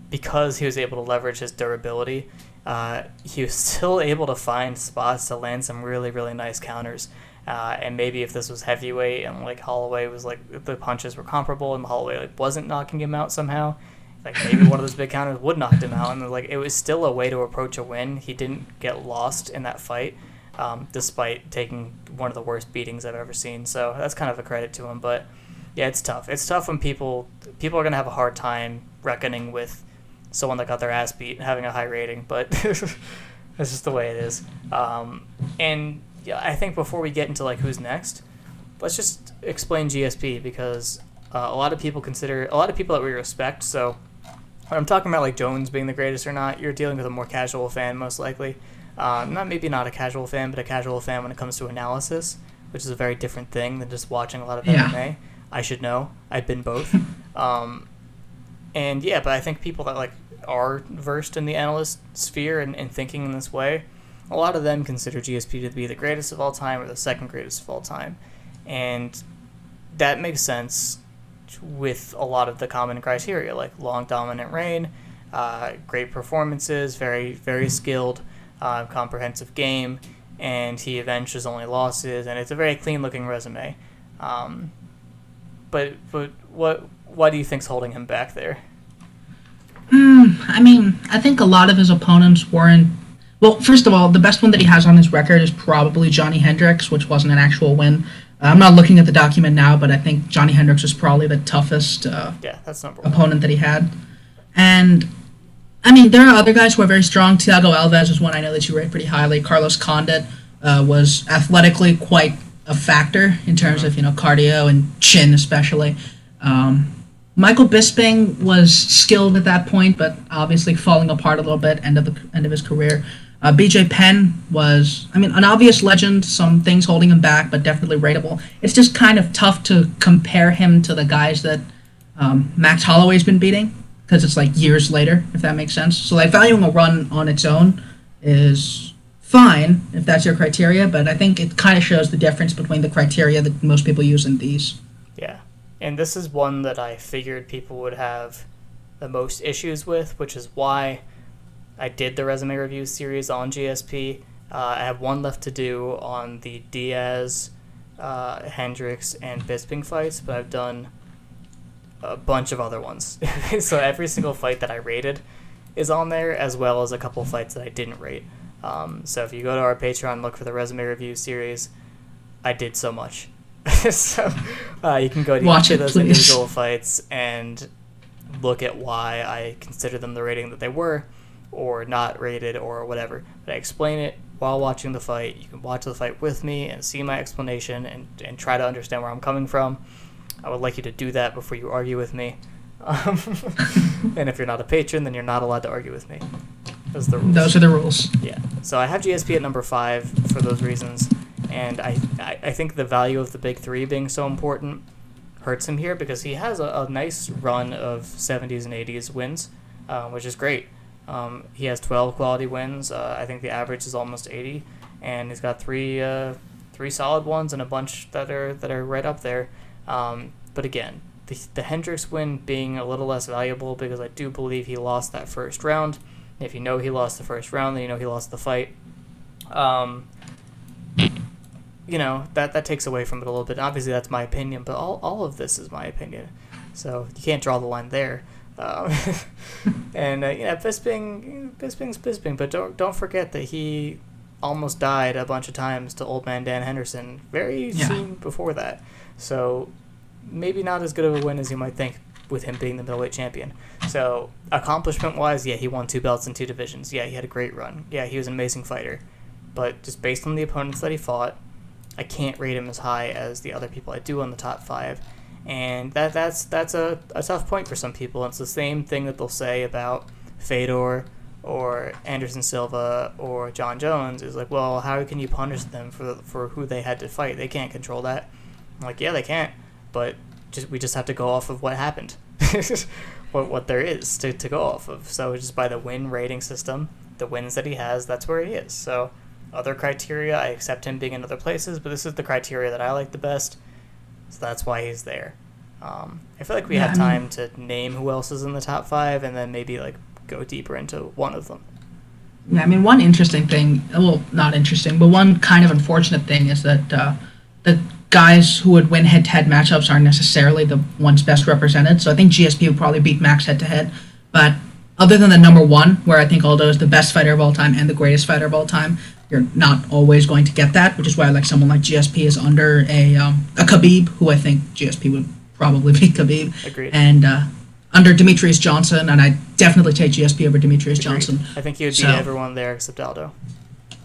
because he was able to leverage his durability, uh, he was still able to find spots to land some really, really nice counters. Uh, and maybe if this was heavyweight and like Holloway was like the punches were comparable and Holloway like wasn't knocking him out somehow, like maybe one of those big counters would knock him out. And like it was still a way to approach a win. He didn't get lost in that fight, um, despite taking one of the worst beatings I've ever seen. So that's kind of a credit to him. But yeah, it's tough. It's tough when people people are gonna have a hard time reckoning with someone that got their ass beat having a high rating, but that's just the way it is. Um, and yeah, I think before we get into like who's next, let's just explain GSP because uh, a lot of people consider a lot of people that we respect. So when I'm talking about like Jones being the greatest or not, you're dealing with a more casual fan most likely. Uh, not maybe not a casual fan, but a casual fan when it comes to analysis, which is a very different thing than just watching a lot of Yeah. MMA. I should know. I've been both. um, and yeah, but I think people that like are versed in the analyst sphere and, and thinking in this way, a lot of them consider GSP to be the greatest of all time or the second greatest of all time, and that makes sense with a lot of the common criteria like long dominant reign, uh, great performances, very very skilled, uh, comprehensive game, and he avenges only losses, and it's a very clean looking resume. Um, but but what what do you think's holding him back there? I mean, I think a lot of his opponents weren't. Well, first of all, the best one that he has on his record is probably Johnny Hendricks, which wasn't an actual win. Uh, I'm not looking at the document now, but I think Johnny Hendricks was probably the toughest uh, Yeah, that's number one. opponent that he had. And I mean, there are other guys who are very strong. Thiago Alves is one I know that you rate pretty highly. Carlos Condit uh, was athletically quite a factor in terms of you know cardio and chin, especially. Um, Michael Bisping was skilled at that point, but obviously falling apart a little bit end of the end of his career. Uh, BJ Penn was, I mean, an obvious legend. Some things holding him back, but definitely rateable. It's just kind of tough to compare him to the guys that um, Max Holloway's been beating because it's like years later, if that makes sense. So like valuing a run on its own is fine if that's your criteria, but I think it kind of shows the difference between the criteria that most people use and these. Yeah. And this is one that I figured people would have the most issues with, which is why I did the resume review series on GSP. Uh, I have one left to do on the Diaz, uh, Hendricks, and Bisping fights, but I've done a bunch of other ones. so every single fight that I rated is on there, as well as a couple fights that I didn't rate. Um, so if you go to our Patreon look for the resume review series, I did so much. so uh, you can go to Watch each of it, those please. individual fights and look at why I consider them the rating that they were, or not rated, or whatever. But I explain it while watching the fight. You can watch the fight with me and see my explanation and, and try to understand where I'm coming from. I would like you to do that before you argue with me. Um, and if you're not a patron, then you're not allowed to argue with me. Those are the rules. Those are the rules. Yeah. So I have GSP at number five for those reasons, and I, I, think the value of the big three being so important hurts him here because he has a, a nice run of 70s and 80s wins, um, which is great. Um, he has 12 quality wins. Uh, I think the average is almost 80, and he's got three uh, three solid ones and a bunch that are that are right up there. Um, but again, the, the Hendricks win being a little less valuable because I do believe he lost that first round. If you know he lost the first round, then you know he lost the fight. Um, you know that that takes away from it a little bit. Obviously, that's my opinion, but all, all of this is my opinion, so you can't draw the line there. Um, and uh, yeah, Bisping, Bisping's Bisping, but don't don't forget that he almost died a bunch of times to old man Dan Henderson very Yeah. soon before that. So maybe not as good of a win as you might think with him being the middleweight champion. So accomplishment wise, yeah, he won two belts in two divisions. Yeah, he had a great run. Yeah, he was an amazing fighter. But just based on the opponents that he fought, I can't rate him as high as the other people I do on the top five. And that that's that's a, a tough point for some people. It's the same thing that they'll say about Fedor or Anderson Silva or Jon Jones is like, well, how can you punish them for for who they had to fight? They can't control that. I'm like, yeah, they can't, but just we just have to go off of what happened, what what there is to, to go off of. So just by the win rating system, the wins that he has, that's where he is. So other criteria, I accept him being in other places, but this is the criteria that I like the best. So that's why he's there. Um, I feel like we Yeah, have I mean- time to name who else is in the top five, and then maybe like go deeper into one of them. Yeah, I mean, one interesting thing, well, not interesting, but one kind of unfortunate thing is that uh, the guys who would win head to head matchups aren't necessarily the ones best represented. So I think GSP would probably beat Max head to head. But other than the number one, where I think Aldo is the best fighter of all time and the greatest fighter of all time, you're not always going to get that, which is why I like someone like GSP is under a um, a Khabib, who I think GSP would probably beat Khabib. Agreed. And uh, under Demetrious Johnson, and I definitely take GSP over Demetrious Agreed. Johnson. I think he would beat So- everyone there except Aldo.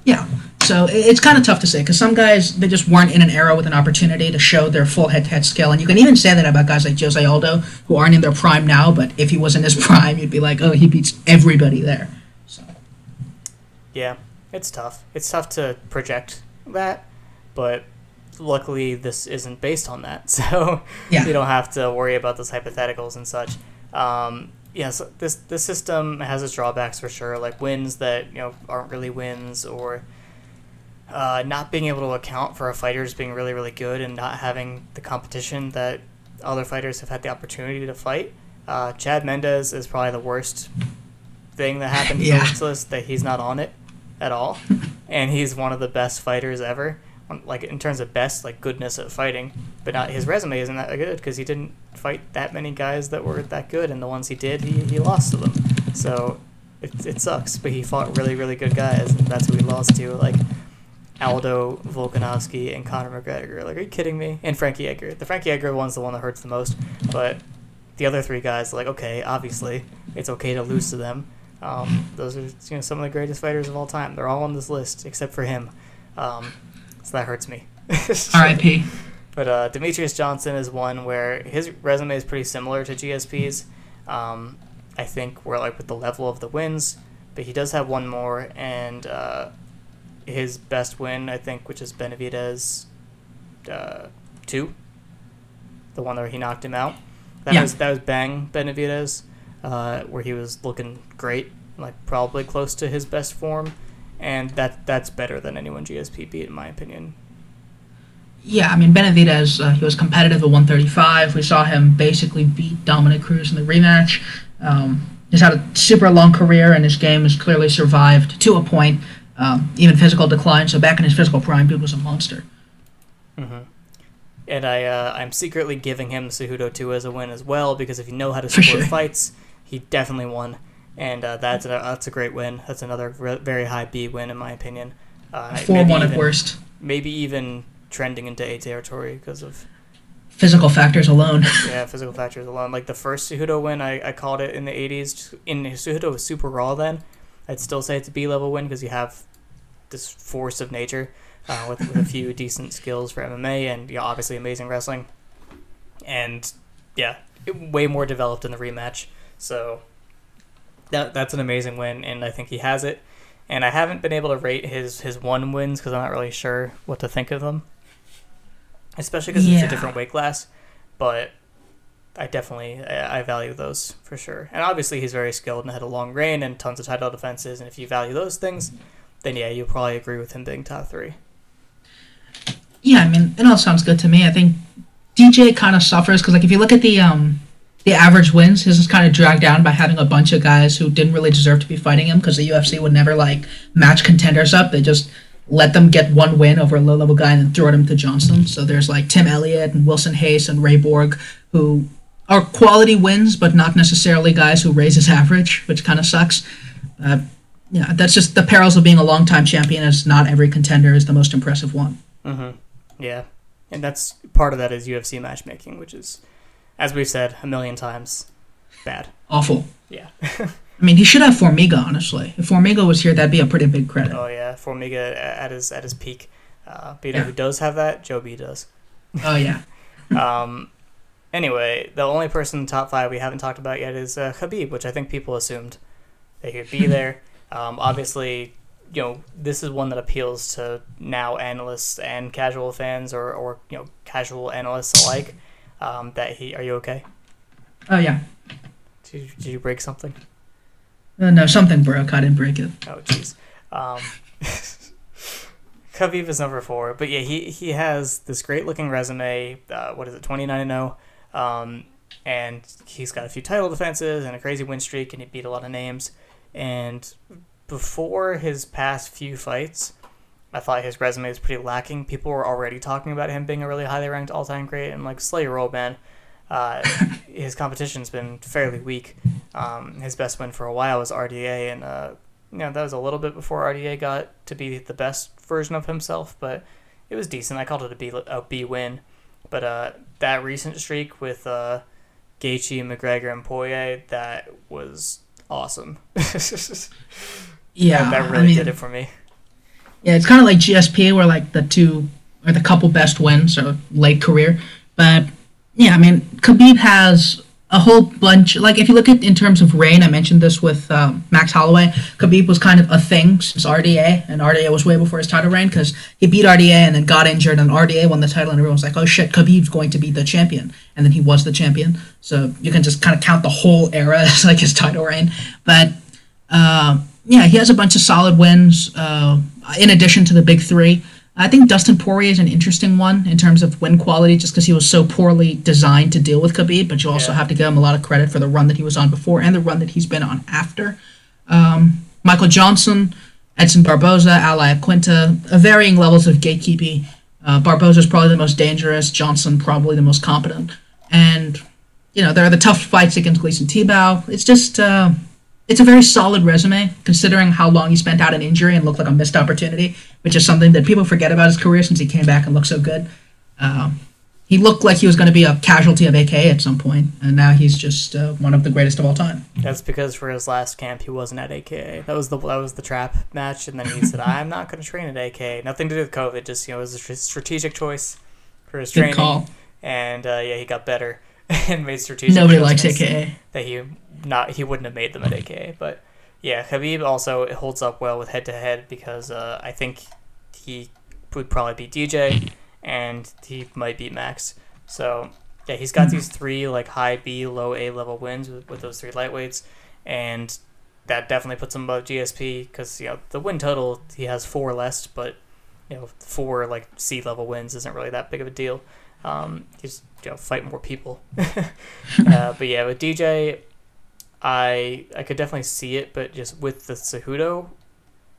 Yeah. So it's kind of tough to say because some guys they just weren't in an era with an opportunity to show their full head-to-head skill, and you can even say that about guys like Jose Aldo who aren't in their prime now. But if he was in his prime, you'd be like, oh, he beats everybody there. So Yeah, it's tough. It's tough to project that, but luckily this isn't based on that, so Yeah. you don't have to worry about those hypotheticals and such. Um, yes, this this system has its drawbacks for sure, like wins that you know aren't really wins, or uh, not being able to account for a fighter's being really really good and not having the competition that other fighters have had the opportunity to fight. Uh, Chad Mendes is probably the worst thing that happened to Yeah. the list that he's not on it at all, and he's one of the best fighters ever. Um, like in terms of best, like goodness at fighting, but not his resume isn't that good because he didn't fight that many guys that were that good, and the ones he did, he, he lost to them. So it, it sucks, but he fought really really good guys, and that's who he lost to. Like Aldo Volkanovski and Conor McGregor. Like, are you kidding me? And Frankie Edgar. The Frankie Edgar one's the one that hurts the most, but the other three guys, like, okay, obviously, it's okay to lose to them. Um, those are you know some of the greatest fighters of all time. They're all on this list except for him. Um, so that hurts me. R.I.P. But uh, Demetrious Johnson is one where his resume is pretty similar to GSP's. Um, I think we're like with the level of the wins, but he does have one more, and uh, his best win, I think, which is Benavidez uh, two, the one where he knocked him out. That Yeah. was that was Bang Benavidez, uh, where he was looking great, like probably close to his best form, and that that's better than anyone GSP beat in my opinion. Yeah, I mean Benavidez, uh, he was competitive at 135. We saw him basically beat Dominick Cruz in the rematch. Um, he's had a super long career, and his game has clearly survived to a point. Um, even physical decline. So back in his physical prime, dude was a monster. And I, uh, I'm secretly giving him Cejudo 2 as a win as well because if you know how to score sure. fights, he definitely won. And uh, that's a, that's a great win. That's another re- very high B win in my opinion. Uh, Four one at worst. Maybe even trending into A territory because of Physical factors alone. yeah physical factors alone. Like the first Cejudo win, I, I called it in the 80s. In Cejudo was super raw then. I'd still say it's a B level win because you have this force of nature uh, with, with a few decent skills for MMA and know, obviously amazing wrestling. And yeah, it, way more developed in the rematch. So that that's an amazing win, and I think he has it. And I haven't been able to rate his his one wins because I'm not really sure what to think of them, especially because it's a different weight class. But I definitely I, I value those for sure. And obviously he's very skilled and had a long reign and tons of title defenses. And if you value those things, then yeah, you'll probably agree with him being top three. Yeah, I mean, it all sounds good to me. I think DJ kind of suffers because, like, if you look at the um the average wins, his is kind of dragged down by having a bunch of guys who didn't really deserve to be fighting him because the UFC would never like match contenders up. They just let them get one win over a low level guy and then throw him to Johnson. So there's like Tim Elliott and Wilson Reis and Ray Borg who are quality wins, but not necessarily guys who raise his average, which kind of sucks. Uh, yeah, that's just the perils of being a long-time champion. Is not every contender is the most impressive one. Mm-hmm. Yeah, and that's part of that is UFC matchmaking, which is, as we've said a million times, bad. Awful. Yeah. I mean, he should have Formiga, honestly. If Formiga was here, that'd be a pretty big credit. oh yeah, Formiga at his at his peak. Uh, but you know Yeah. who does have that? Joe B does. Oh, yeah. Um, anyway, the only person in the top five we haven't talked about yet is uh, Khabib, which I think people assumed they could be there. Um, obviously, you know this is one that appeals to now analysts and casual fans, or, or you know casual analysts alike. Um, that he, are you okay? Oh, yeah. Did you, did you break something? Uh, no, something broke. I didn't break it. Oh, jeez. Um, Khabib is number four, but yeah, he he has this great looking resume. Uh, what is it, twenty nine and zero, um, and he's got a few title defenses and a crazy win streak, and he beat a lot of names. And before his past few fights, I thought his resume was pretty lacking. People were already talking about him being a really highly ranked all time great, and like Slayer Roll Man. Uh, his competition's been fairly weak. Um, his best win for a while was RDA, and uh, you know that was a little bit before RDA got to be the best version of himself, but it was decent. I called it a B a B win, but uh, that recent streak with uh, Gaethje, McGregor, and Poirier, that was awesome. Yeah, that, that really I mean, did it for me. Yeah, it's kind of like GSP, where like the two or the couple best wins or late career. But yeah, I mean, Khabib has a whole bunch. Like if you look at in terms of reign, I mentioned this with um, Max Holloway. Khabib was kind of a thing since RDA, and RDA was way before his title reign because he beat RDA and then got injured, and RDA won the title, and everyone was like, "Oh shit, Khabib's going to be the champion," and then he was the champion. So you can just kind of count the whole era as like his title reign. But uh, yeah, he has a bunch of solid wins uh, in addition to the big three. I think Dustin Poirier is an interesting one in terms of win quality, just because he was so poorly designed to deal with Khabib. But you also Yeah. have to give him a lot of credit for the run that he was on before and the run that he's been on after. Um, Michael Johnson, Edson Barboza, Al Iaquinta, uh, varying levels of gatekeeping. Uh, Barboza is probably the most dangerous. Johnson probably the most competent. And you know there are the tough fights against Gleison Tibau. It's just uh, it's a very solid resume considering how long he spent out an injury and looked like a missed opportunity, which is something that people forget about his career since he came back and looked so good. Um, he looked like he was going to be a casualty of AK at some point, and now he's just uh, one of the greatest of all time. That's because for his last camp he wasn't at AKA. That was the that was the trap match, and then he said, "I'm not going to train at AKA. Nothing to do with COVID. Just you know, it was a strategic choice for his Good training." call. And uh, yeah, he got better and made strategic. Nobody likes AKA. that he not he wouldn't have made them at AKA. But yeah, Khabib also holds up well with head to head because uh, I think he would probably beat DJ and he might beat Max. So yeah, he's got these three like high B, low A level wins with, with those three lightweights, and that definitely puts him above GSP because you know the win total he has four less, but you know four like C level wins isn't really that big of a deal. Um, he's you know fight more people. uh, but yeah, with DJ, I I could definitely see it, but just with the Cejudo,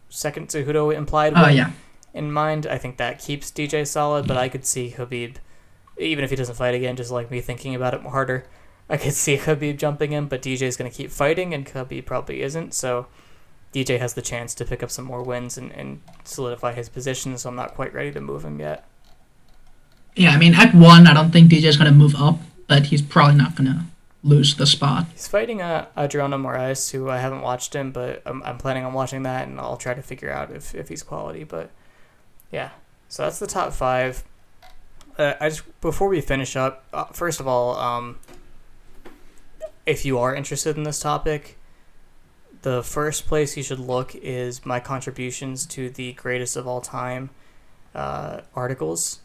second Cejudo implied Oh yeah, in mind, I think that keeps DJ solid. But I could see Khabib, even if he doesn't fight again, just like me thinking about it harder, I could see Khabib jumping in. But DJ's going to keep fighting, and Khabib probably isn't. So DJ has the chance to pick up some more wins and, and solidify his position. So I'm not quite ready to move him yet. yeah. I mean, at one, I don't think DJ's going to move up, but he's probably not going to lose the spot. He's fighting uh, Adriano Moraes, who I haven't watched him, but I'm, I'm planning on watching that, and I'll try to figure out if, if he's quality. But yeah, so that's the top five. Uh, I just before we finish up, uh, first of all, um, if you are interested in this topic, the first place you should look is my contributions to the greatest of all time uh, articles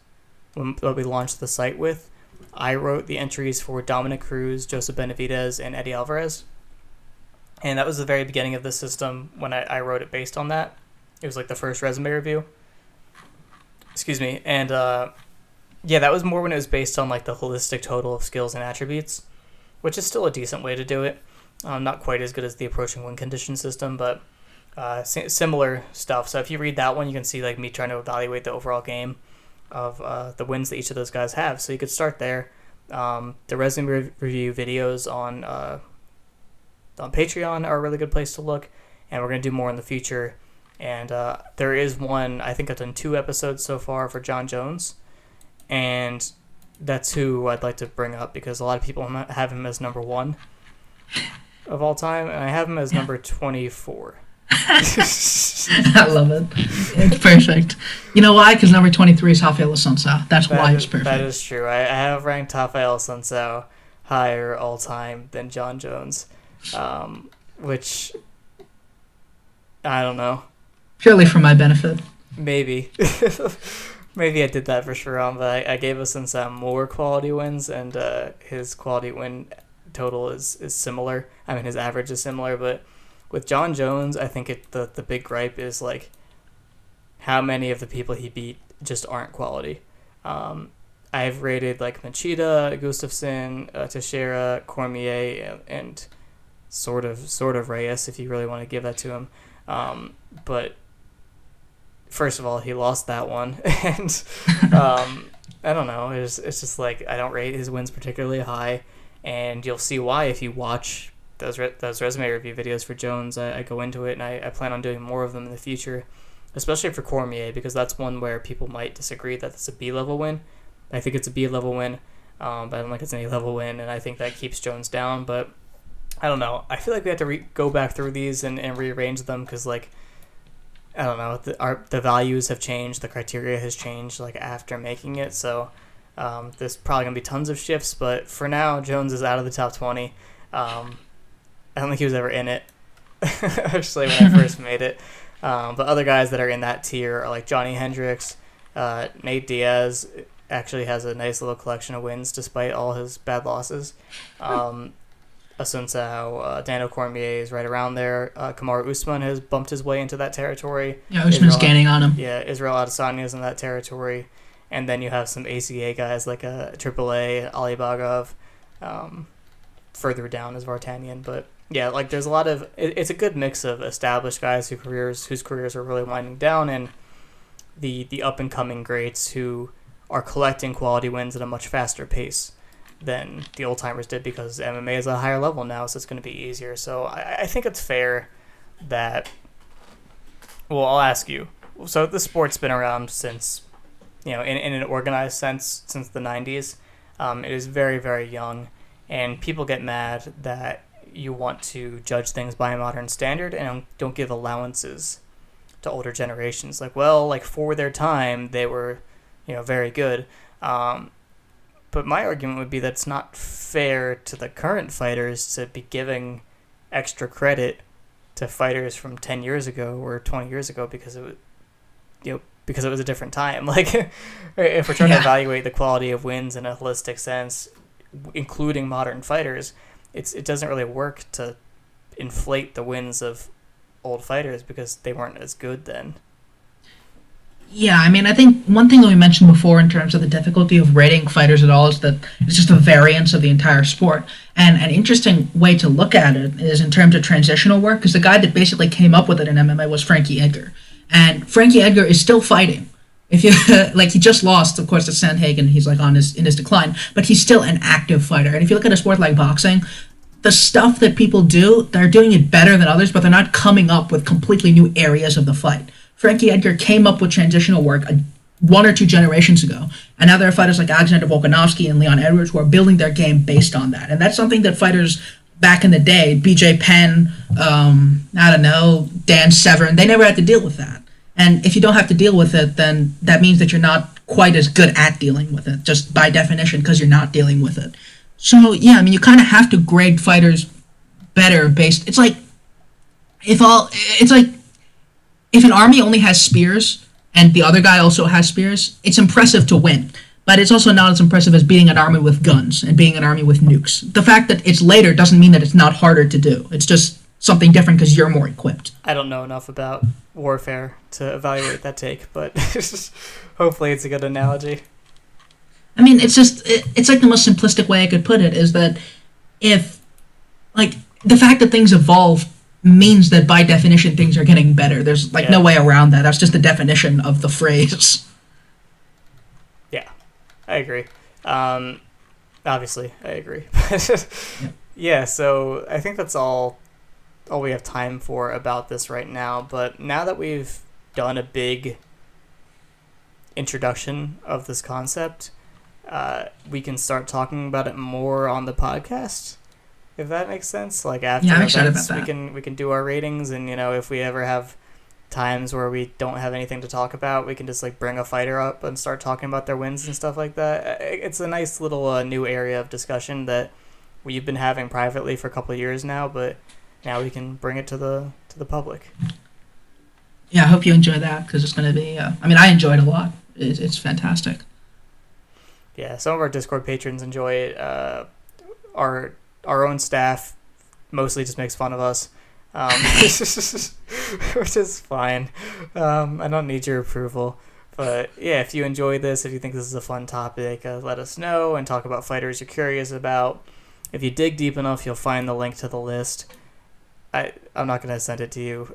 that we launched the site with. I wrote the entries for Dominick Cruz, Joseph Benavidez, and Eddie Alvarez. And that was the very beginning of the system when I, I wrote it based on that. It was like the first resume review. Excuse me. And uh, yeah, that was more when it was based on like the holistic total of skills and attributes, which is still a decent way to do it. Um, not quite as good as the approaching win condition system, but uh, similar stuff. So if you read that one, you can see like me trying to evaluate the overall game of uh, the wins that each of those guys have. So you could start there. Um, the resume re- review videos on uh, on Patreon are a really good place to look, and we're gonna do more in the future. And uh, there is one I think I've done two episodes so far for Jon Jones, and that's who I'd like to bring up because a lot of people have him as number one of all time, and I have him as number twenty four. I love it. It's perfect. You know why? Because number 23 is Rafael Assunção. That's why it's perfect. That is true. I, I have ranked Rafael Assunção higher all time than Jon Jones, um, which I don't know. Purely for my benefit. Maybe. Maybe I did that for Sharon, but I, I gave Assunção more quality wins, and uh, his quality win total is, is similar. I mean, his average is similar, but with Jon Jones, I think it, the, the big gripe is like how many of the people he beat just aren't quality. Um, I've rated like Machida, Gustafsson, uh, Teixeira, Cormier, and, and sort of sort of Reyes if you really want to give that to him. Um, but first of all, he lost that one, and um, I don't know. It's it's just like I don't rate his wins particularly high, and you'll see why if you watch those re- those resume review videos for Jones. I, I go into it, and I, I plan on doing more of them in the future, especially for Cormier because that's one where people might disagree that it's a B level win. I think it's a B level win. Um, but I don't think it's any level win, and I think that keeps Jones down. But I don't know. I feel like we have to re- go back through these and, and rearrange them because like I don't know the our the values have changed, the criteria has changed like after making it. So um, there's probably gonna be tons of shifts, but for now Jones is out of the top twenty. Um, I don't think he was ever in it. Actually, when I first made it. Um, but other guys that are in that tier are like Johnny Hendricks, uh, Nate Diaz actually has a nice little collection of wins despite all his bad losses. Um, Assunção, uh, Daniel Cormier is right around there. Uh, Kamaru Usman has bumped his way into that territory. Yeah, Usman's Israel- gaining on him. Yeah, Israel Adesanya is in that territory. And then you have some ACA guys like uh, AAA, Ali Bagov. Um, further down is Vartanian. But yeah, like there's a lot of. It, it's a good mix of established guys whose careers whose careers are really winding down and the the up and coming greats who are collecting quality wins at a much faster pace than the old timers did because MMA is a higher level now, so it's going to be easier. So I, I think it's fair that. Well, I'll ask you. So the sport's been around since, you know, in, in an organized sense since the '90s. Um, it is very very young, and people get mad that you want to judge things by a modern standard and don't give allowances to older generations. Like, well, like for their time, they were, you know, very good. Um, but my argument would be that it's not fair to the current fighters to be giving extra credit to fighters from 10 years ago or 20 years ago because it was, you know, because it was a different time. Like, if we're trying to evaluate the quality of wins in a holistic sense, including modern fighters, it's it doesn't really work to inflate the wins of old fighters because they weren't as good then. Yeah, I mean, I think one thing that we mentioned before in terms of the difficulty of rating fighters at all is that it's just a variance of the entire sport. And an interesting way to look at it is in terms of transitional work, because the guy that basically came up with it in MMA was Frankie Edgar. And Frankie Edgar is still fighting. If you like, he just lost, of course, to Sandhagen. He's like on his in his decline, but he's still an active fighter. And if you look at a sport like boxing, the stuff that people do, they're doing it better than others, but they're not coming up with completely new areas of the fight. Frankie Edgar came up with transitional work a, one or two generations ago, and now there are fighters like Alexander Volkanovski and Leon Edwards who are building their game based on that, and that's something that fighters back in the day, BJ Penn, um, I don't know, Dan Severn, they never had to deal with that. And if you don't have to deal with it, then that means that you're not quite as good at dealing with it, just by definition, because you're not dealing with it. So yeah, I mean, you kind of have to grade fighters better based. It's like if all, it's like if an army only has spears and the other guy also has spears, it's impressive to win. But it's also not as impressive as beating an army with guns and being an army with nukes. The fact that it's later doesn't mean that it's not harder to do. It's just something different because you're more equipped. I don't know enough about warfare to evaluate that take, but hopefully it's a good analogy. I mean, it's just it, it's like the most simplistic way I could put it is that if like the fact that things evolve means that by definition things are getting better. There's like no way around that. That's just the definition of the phrase. Yeah, I agree. Um, obviously, I agree. yeah, so I think that's all all we have time for about this right now. But now that we've done a big introduction of this concept, uh, we can start talking about it more on the podcast. If that makes sense, like after Yeah, events, we can we can do our ratings, and you know if we ever have times where we don't have anything to talk about, we can just like bring a fighter up and start talking about their wins and stuff like that. It's a nice little uh, new area of discussion that we've been having privately for a couple of years now, but now we can bring it to the to the public. Yeah, I hope you enjoy that because it's going to be. Uh, I mean, I enjoyed it a lot. It, it's fantastic. Yeah, some of our Discord patrons enjoy it. Uh, our our own staff mostly just makes fun of us, um, which is fine. Um, I don't need your approval, but yeah, if you enjoy this, if you think this is a fun topic, uh, let us know and talk about fighters you're curious about. If you dig deep enough, you'll find the link to the list. I I'm not gonna send it to you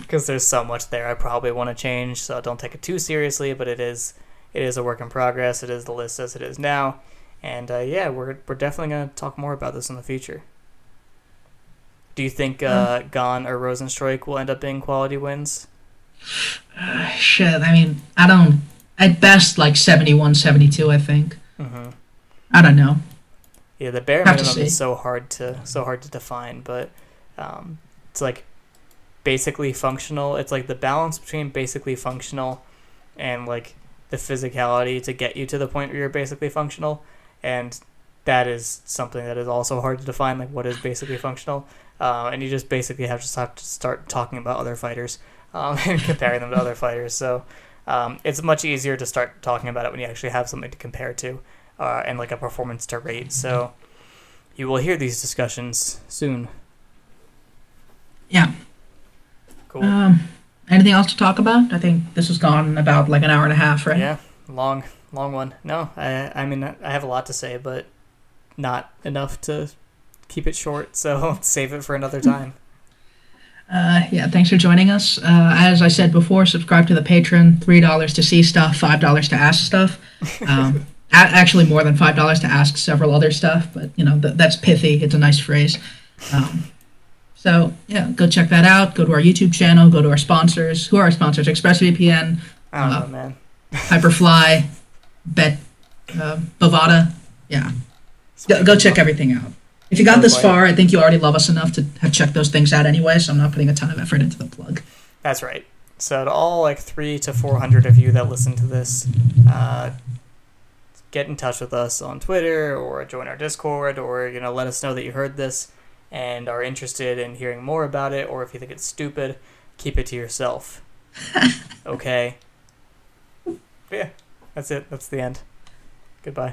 because there's so much there I probably want to change, so don't take it too seriously. But it is it is a work in progress. It is the list as it is now, and uh, yeah, we're we're definitely gonna talk more about this in the future. Do you think uh, Gane or Rozenstruik will end up being quality wins? Uh, shit, I mean, I don't. At best, like 71, 72, I think. hmm I don't know. Yeah, the bare Have minimum is so hard to so hard to define, but um, it's like basically functional. It's like the balance between basically functional and like the physicality to get you to the point where you're basically functional, and that is something that is also hard to define. Like what is basically functional, uh, and you just basically have to to start talking about other fighters um, and comparing them to other fighters. So um, it's much easier to start talking about it when you actually have something to compare to uh, and like a performance to rate. So you will hear these discussions soon. Yeah. Cool. Um, anything else to talk about? I think this has gone about like an hour and a half, right? Yeah, long, long one. No, I, I mean, I have a lot to say, but not enough to keep it short. So save it for another time. Uh, yeah, thanks for joining us. Uh, as I said before, subscribe to the Patreon. Three dollars to see stuff, five dollars to ask stuff. Um, a- actually, more than five dollars to ask several other stuff, but you know th- that's pithy. It's a nice phrase. Um, so yeah, go check that out. Go to our YouTube channel. Go to our sponsors. Who are our sponsors? ExpressVPN, I don't Uh, know, man. Hyperfly, Bet, uh, Bovada. Yeah, go, go check everything out. If you got this far, I think you already love us enough to have checked those things out anyway. So I'm not putting a ton of effort into the plug. That's right. So to all like three to four hundred of you that listen to this, uh, get in touch with us on Twitter or join our Discord or you know let us know that you heard this and are interested in hearing more about it or if you think it's stupid, keep it to yourself. okay. But yeah, that's it. That's the end. Goodbye.